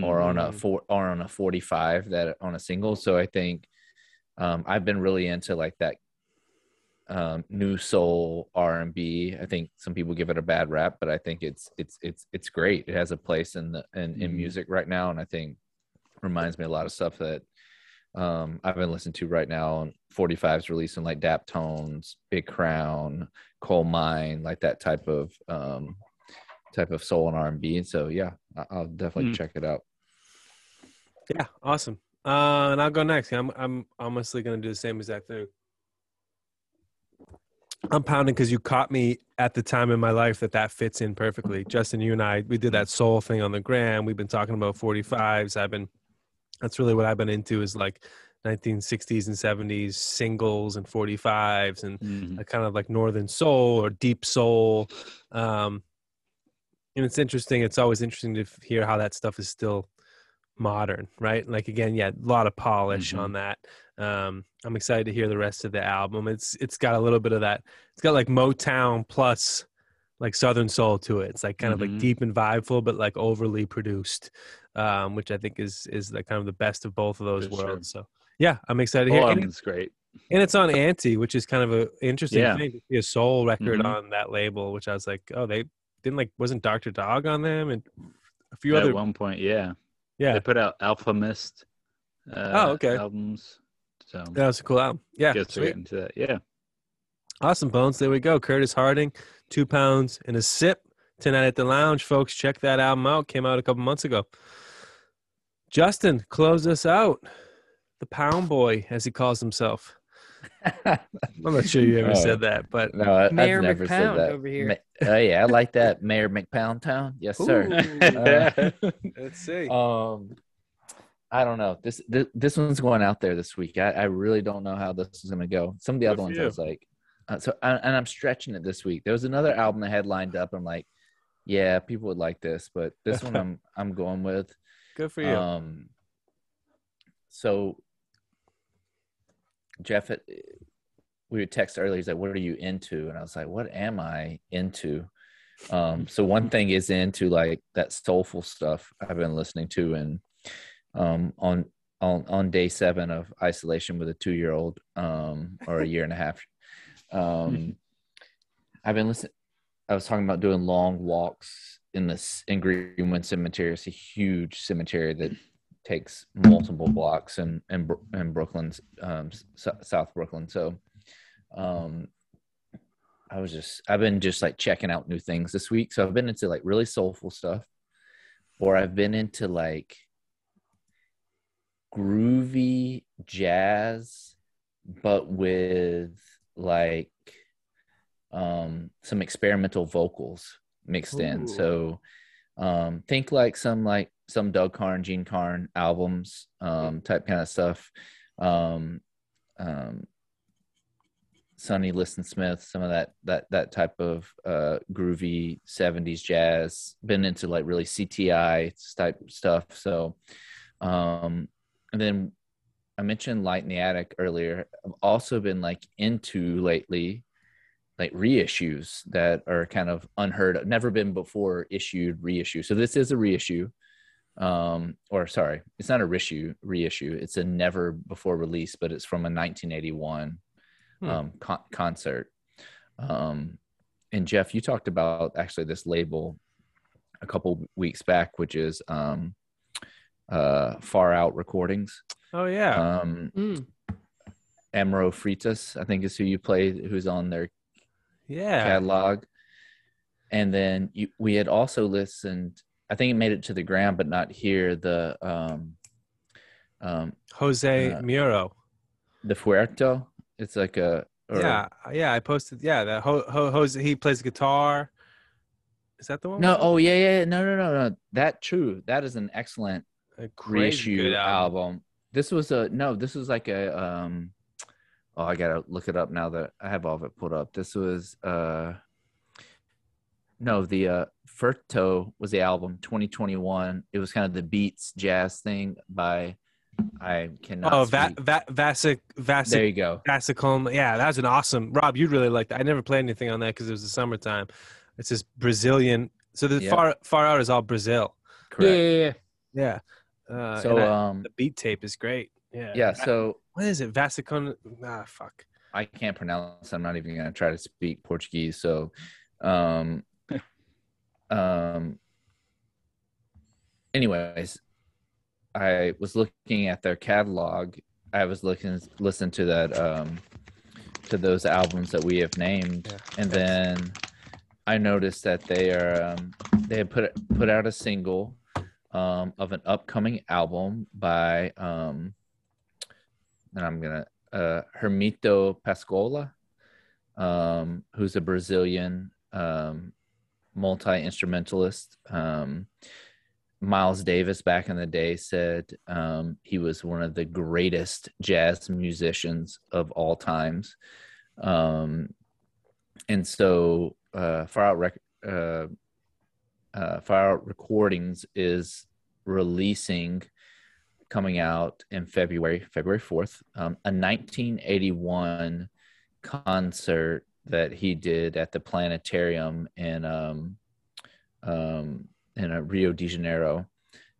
or on a Mm. four or on a 45 that on a single so i think um i've been really into like that um new soul r&b i think some people give it a bad rap but i think it's it's it's it's great it has a place in the in, in Mhm. music right now and i think reminds me a lot of stuff that um i've been listening to right now and 45's releasing like dap tones big crown Colemine like that type of um type of soul and r&b and so yeah i'll definitely Mm. check it out Yeah, awesome. Uh, and I'll go next. I'm I'm honestly gonna do the same exact thing. I'm pounding because you caught me at the time in my life that that fits in perfectly. Justin, you and I, we did that soul thing on the gram. We've been talking about 45s. I've been, that's really what I've been into is like 1960s and 70s singles and 45s and Mhm. a kind of like northern soul or deep soul. Um, and it's interesting. It's always interesting to hear how that stuff is still modern, right? Like again, yeah, a lot of polish Mhm. on that. Um, I'm excited to hear the rest of the album. It's it's got a little bit of that. It's got like Motown plus like Southern soul to it. It's like kind of Mhm. like deep and vibeful, but like overly produced, um, which I think is is like kind of the best of both of those For sure. worlds. So yeah, I'm excited to Whole hear. And album's great. and it's on Anti, which is kind of a interesting Yeah. thing to see a soul record Mhm. on that label. Which I was like, oh, they didn't like wasn't Doctor Dog on them and a few At other At one point, yeah. yeah. They put out Alfa Mist. Uh, Oh, okay. Albums. So That was a cool album. Yeah, we're sweet. getting to that. Yeah. awesome bones. There we go. Curtis Harding, two pounds and a sip tonight at the lounge, folks. Check that album out. Came out a couple months ago. Justin, close us out. The Pound Boy, as he calls himself. I'm not sure you ever Oh. said that, but No, I, Mayor I've never said McPound that. over here. Ma- oh yeah, I like that, Mayor McPound Town. Yes, sir. Uh, let's see. um, I don't know. This, this this one's going out there this week. I, I really don't know how this is going to go. Some of the Good other ones you. I was like, uh, so I, and I'm stretching it this week. There was another album I had lined up. I'm like, yeah, people would like this, but this one I'm I'm going with. Good for you. Um, so Jeff, we would text earlier. He's like, "What are you into?" And I was like, "What am I into?" Um, so one thing is into like that soulful stuff I've been listening to, and um, on on on day seven of isolation with a two year old, um, or a year and a half, um, I've been listening. I was talking about doing long walks in this in Greenwood Cemetery. It's a huge cemetery that takes multiple blocks in in, in um, South Brooklyn. So, um, I was just I've been just like checking out new things this week. So I've been into like really soulful stuff, or I've been into like groovy jazz, but with like um some experimental vocals mixed in. So um think like some like some Doug Carn, Jean Carn albums, um type kind of stuff. Um um Lonnie Liston Smith, some of that that that type of uh groovy 70s jazz, been into like really CTI type stuff. So um and then I mentioned Light in the Attic earlier. I've also been like into lately like reissues that are kind of unheard of, never been before issued reissue. So this is a reissue. Um, or sorry, it's not a reissue, reissue. It's a never before release, but it's from a 1981 Hmm. um, con- concert. Um, and Jeff, you talked about actually this label a couple weeks back, which is um, uh, Far Out Recordings. oh yeah. Um, Mm. Amaro Freitas, I think is who you play, who's on their Yeah. catalog. And then you, we had also listened. I think it made it to the ground, but not here. The um, um, Jose Uh, Mauro. the Fuerto. It's like a or- Yeah, yeah. I posted. Yeah, that Ho, Ho, Jose. He plays guitar. Is that the one? No, oh yeah, yeah, no, no, no, no. That true. That is an excellent reissue good album. This was a no. This was like a um. Oh, I gotta look it up now that I have all of it pulled up. This was uh. No, the uh Furto was the album 2021. It was kind of the beats jazz thing by I cannot. Oh, Va- speak. Va- Vasic, there you go. Vasicom. Yeah, that was an awesome. Rob, you'd really like that. I never played anything on that because it was the summertime. It's this Brazilian. So the Yeah. far far out is all Brazil. Yeah, Correct. yeah, yeah. Yeah. Uh, so I- um the beat tape is great. Yeah. yeah, Va- so what is it? Vasicon. Ah, fuck. I can't pronounce. I'm not even gonna try to speak Portuguese. So, um, um. Anyways, I was looking at their catalog. I was looking, listen to that, um, to those albums that we have named, Yeah. and then I noticed that they are um, they had put put out a single um, of an upcoming album by um, and I'm gonna uh, Hermeto Pascoal, um, who's a Brazilian um, multi instrumentalist. Um, Miles Davis back in the day said um, he was one of the greatest jazz musicians of all times. Um, and so uh, Far Out Rec- uh, uh, Far Out Recordings is releasing, coming out in February, February 4th, um, a 1981 concert that he did at the planetarium in um, um, in Rio de Janeiro,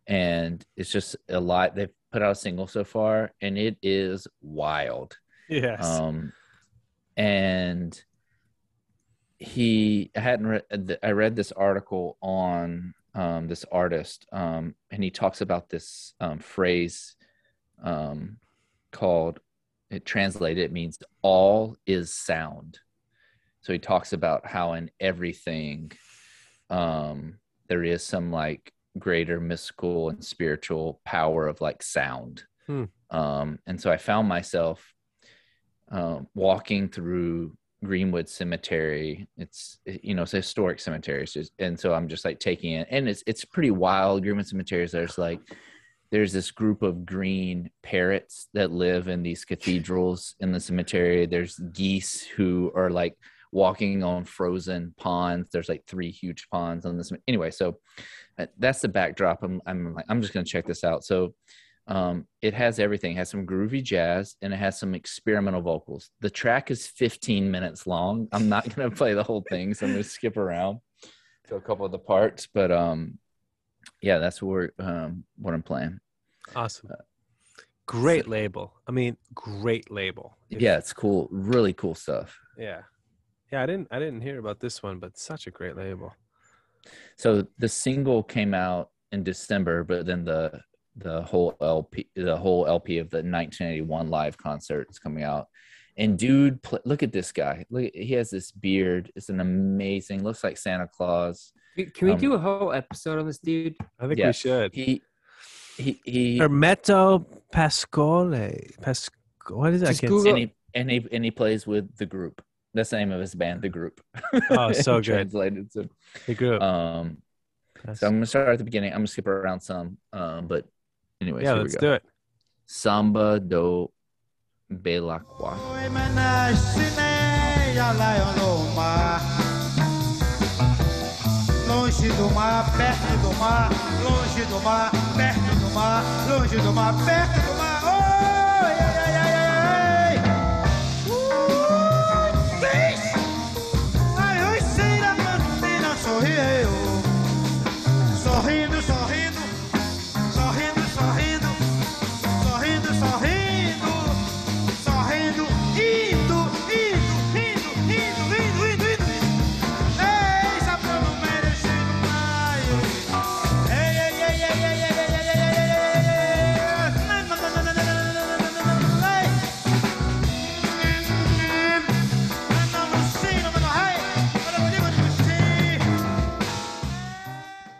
and it's just a lot. They've put out a single so far, and it is wild. Yes. Um, and he I hadn't read. I read this article on um, this artist, um, and he talks about this um, phrase um, called. It translated it means all is sound. So he talks about how in everything, um, there is some like greater mystical and spiritual power of like sound. Hmm. Um, and so I found myself um, walking through Greenwood Cemetery. It's you know it's a historic cemetery, and so I'm just like taking it, and it's it's pretty wild. Greenwood Cemeteries. There's like there's this group of green parrots that live in these cathedrals in the cemetery. There's geese who are like walking on frozen ponds. There's like three huge ponds on this. Anyway, so uh, that's the backdrop. I'm I'm like I'm just gonna check this out. So um, it has everything. It has some groovy jazz and it has some experimental vocals. The track is 15 minutes long. I'm not gonna play the whole thing, so I'm gonna skip around to a couple of the parts. But um, yeah, that's what um, what I'm playing. awesome. Great label. I mean, great label. If- Yeah, it's cool. Really cool stuff. Yeah. Yeah. I didn't. I didn't hear about this one, but such a great label. So the single came out in December, but then the the whole LP, the whole LP of the 1981 live concert is coming out. And dude, pl- look at this guy. Look, he has this beard. It's an amazing. Looks like Santa Claus. Can- Can we Um, do a whole episode on this dude? I think Yeah. we should. He he he. Hermeto Pascoal. Pas- what is that? I Just can't Google- and he and he and he plays with the group. That's the name of his band, the group. Oh, so good. Translated. So, He grew up. um, so I'm gonna start at the beginning. I'm gonna skip around some. Um, but anyways, yeah, here let's we go. do it. Samba do Belacqua. Longe do mar, perto do mar, longe do mar, perto do mar, longe do mar, perto do mar.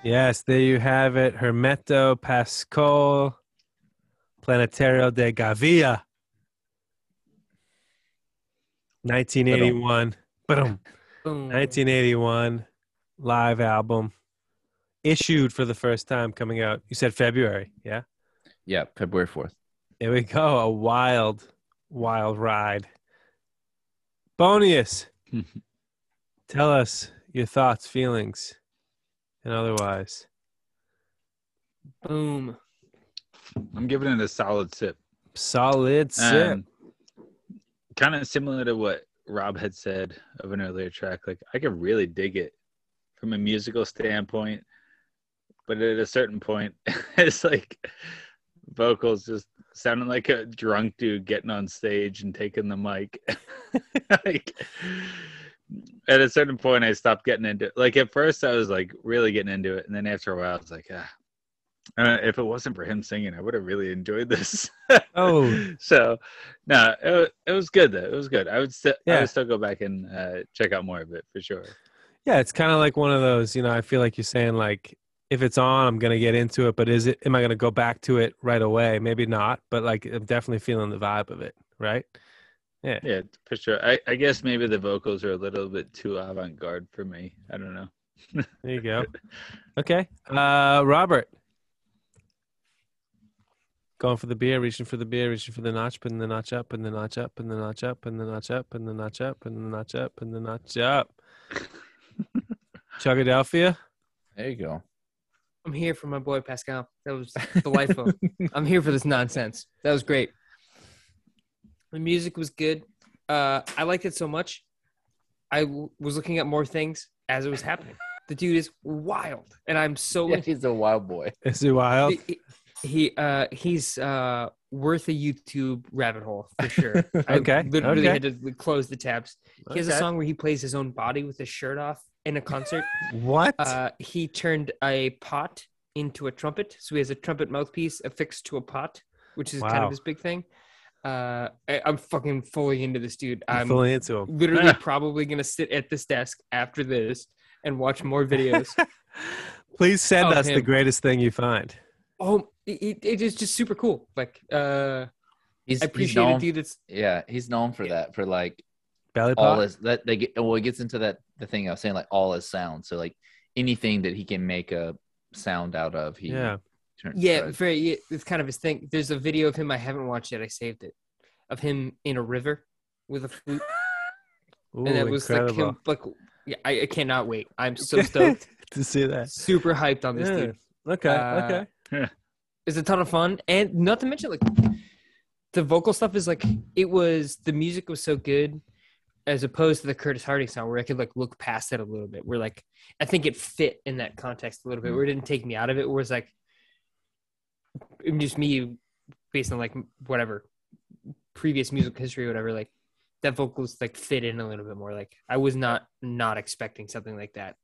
Yes, there you have it. Hermeto Pascoal Planetário da Gávea. 1981. Boom. Boom. 1981 live album issued for the first time coming out. You said February, yeah? Yeah, February fourth. Here we go. A wild, wild ride. Bonius, tell us your thoughts, feelings, and otherwise. Boom. I'm giving it a solid sip. Solid sip. Um, kind of similar to what Rob had said of an earlier track. Like I could really dig it from a musical standpoint, but at a certain point, it's like vocals just sounding like a drunk dude getting on stage and taking the mic. like at a certain point, I stopped getting into it. Like at first, I was like really getting into it, and then after a while, I was like, ah. Uh, if it wasn't for him singing, I would have really enjoyed this. Oh. so no, it, it was good though. It was good. I would still, I would still go back and uh, check out more of it for sure. Yeah, it's kind of like one of those, you know, I feel like you're saying like if it's on, I'm going to get into it, but is it am I going to go back to it right away? Maybe not, but like I'm definitely feeling the vibe of it, right? Yeah. Yeah, for sure. I, I guess maybe the vocals are a little bit too avant garde for me. I don't know. There you go. Okay. Uh Robert. Going for the beer, reaching for the beer, reaching for the notch, putting the notch up, and the notch up, and the notch up, and the notch up, and the notch up, and the notch up, and the notch up. Chugadelphia. There you go. I'm here for my boy Pascoal. That was delightful. I'm here for this nonsense. That was great. The music was good. Uh, I liked it so much. I w- was looking at more things as it was happening. The dude is wild, and I'm so Yeah, he's a wild boy. Is it wild? he, he uh he's uh worth a YouTube rabbit hole for sure. I Okay, literally okay. had to close the tabs. He has a song where he plays his own body with his shirt off in a concert. What? Uh, he turned a pot into a trumpet, so he has a trumpet mouthpiece affixed to a pot, which is kind of his big thing. Uh, I, I'm fucking fully into this dude. I'm I'm fully into him. literally probably gonna sit at this desk after this and watch more videos. Please send us the greatest thing you find. oh, it, it is just super cool. Like, uh, He's, I he's appreciate known, a dude that's Yeah, he's known for that. For like Belly all pop. his that they get. Well, it gets into that the thing I was saying, like all his sound. So like anything that he can make a sound out of, he Yeah. Yeah, very. yeah, It's kind of his thing. There's a video of him I haven't watched yet. I saved it, of him in a river with a flute, Ooh, and it was incredible. like him. Like, yeah, I, I cannot wait. I'm so stoked, to see that. super hyped on this Yeah. dude. Okay. Uh, okay. It's a ton of fun, and not to mention like the vocal stuff is like it was. The music was so good, as opposed to the Curtis Harding song, where I could like look past it a little bit. Where like I think it fit in that context a little bit, where it didn't take me out of it. Where it's like it just me based on like whatever previous music history or whatever like that vocals like fit in a little bit more like i was not not expecting something like that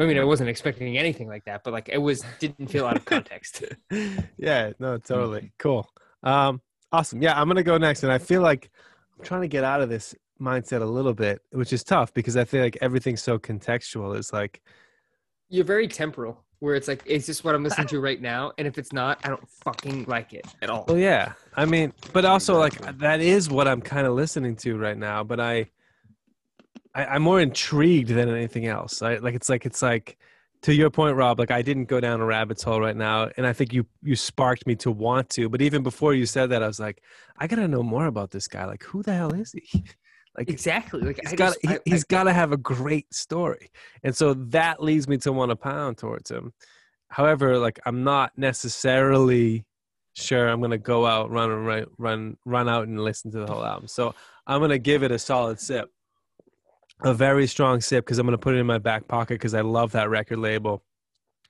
i mean i wasn't expecting anything like that but like it was didn't feel out of context yeah, no, totally. Cool. Um, awesome. Yeah, I'm gonna go next. And I feel like I'm trying to get out of this mindset a little bit, which is tough because I feel like everything's so contextual. It's like you're very temporal where it's like it's just what i'm listening to right now and if it's not i don't fucking like it at all Well, yeah. I mean, but also like that is what I'm kind of listening to right now. But I, I, I'm more intrigued than anything else. I like it's like it's like to your point, Rob. Like I didn't go down a rabbit's hole right now, and I think you you sparked me to want to. But even before you said that, I was like, I gotta know more about this guy. Like, who the hell is he? Like, exactly like he's got he, has got to have a great story. And so that leads me to want to pound towards him. However like i'm not necessarily sure i'm gonna go out run and run run run out and listen to the whole album. So i'm gonna give it a solid sip a very strong sip because i'm gonna put it in my back pocket because i love that record label.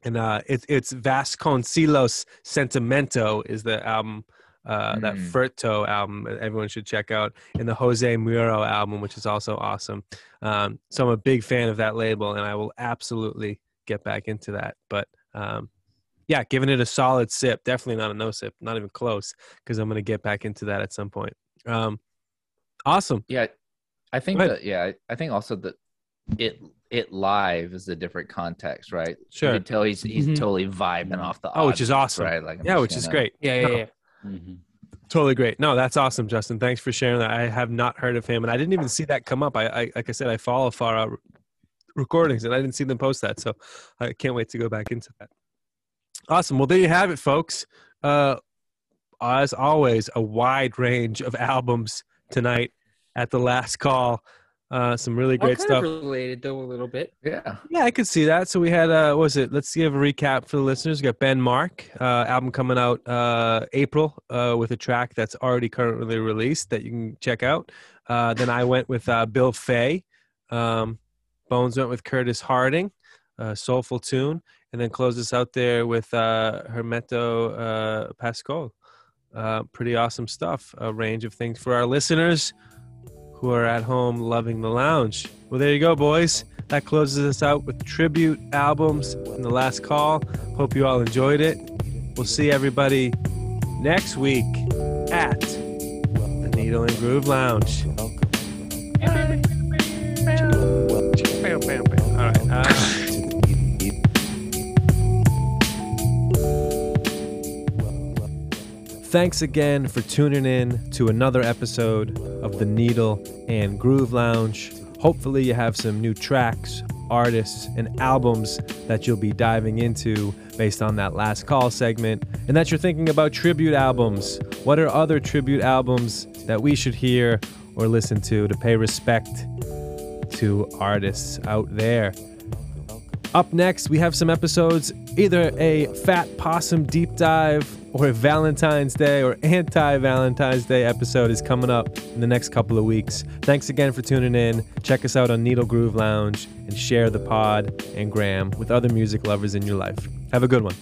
And uh it's it's vasconcelos sentimento is the album uh, that Mm. Furto album that everyone should check out, and the Jose Mauro album, which is also awesome. Um, so I'm a big fan of that label, and I will absolutely get back into that. But um, yeah, giving it a solid sip, definitely not a no sip, not even close, because I'm going to get back into that at some point. Um, awesome. Yeah, I think that. Yeah, I, think also that it it live is a different context, right? Sure. You can tell he's he's Mhm. totally vibing off the Oh, which is awesome. right? Like I'm yeah, which is gonna- great. Yeah, yeah, yeah. Mhm. Totally great. No, that's awesome, Justin. Thanks for sharing that. I have not heard of him, and I didn't even see that come up. I, I like I said, I follow far out recordings, and I didn't see them post that, so I can't wait to go back into that. Awesome. Well, there you have it, folks. Uh, as always, a wide range of albums tonight at the last call. Uh, some really great kind stuff. of related though a little bit. Yeah. Yeah, I could see that. So we had, uh, what was it? Let's give a recap for the listeners. We got Ben Mark, uh, album coming out uh, April uh, with a track that's already currently released that you can check out. Uh, then I went with uh, Bill Fay. Um, Bones went with Curtis Harding, uh, soulful tune, and then closed us out there with uh, Hermeto uh, Pascoal. Uh, pretty awesome stuff. A range of things for our listeners who are at home loving the lounge. Well, there you go, boys. That closes us out with tribute albums and the last call. Hope you all enjoyed it. We'll see everybody next week at the Needle and Groove Lounge. All right. uh, Thanks again for tuning in to another episode of the Needle and Groove Lounge. Hopefully, you have some new tracks, artists, and albums that you'll be diving into based on that last call segment, and that you're thinking about tribute albums. What are other tribute albums that we should hear or listen to to pay respect to artists out there? Up next, we have some episodes either a Fat Possum deep dive or a Valentine's Day or anti Valentine's Day episode is coming up in the next couple of weeks. Thanks again for tuning in. Check us out on Needle Groove Lounge and share the pod and Graham with other music lovers in your life. Have a good one.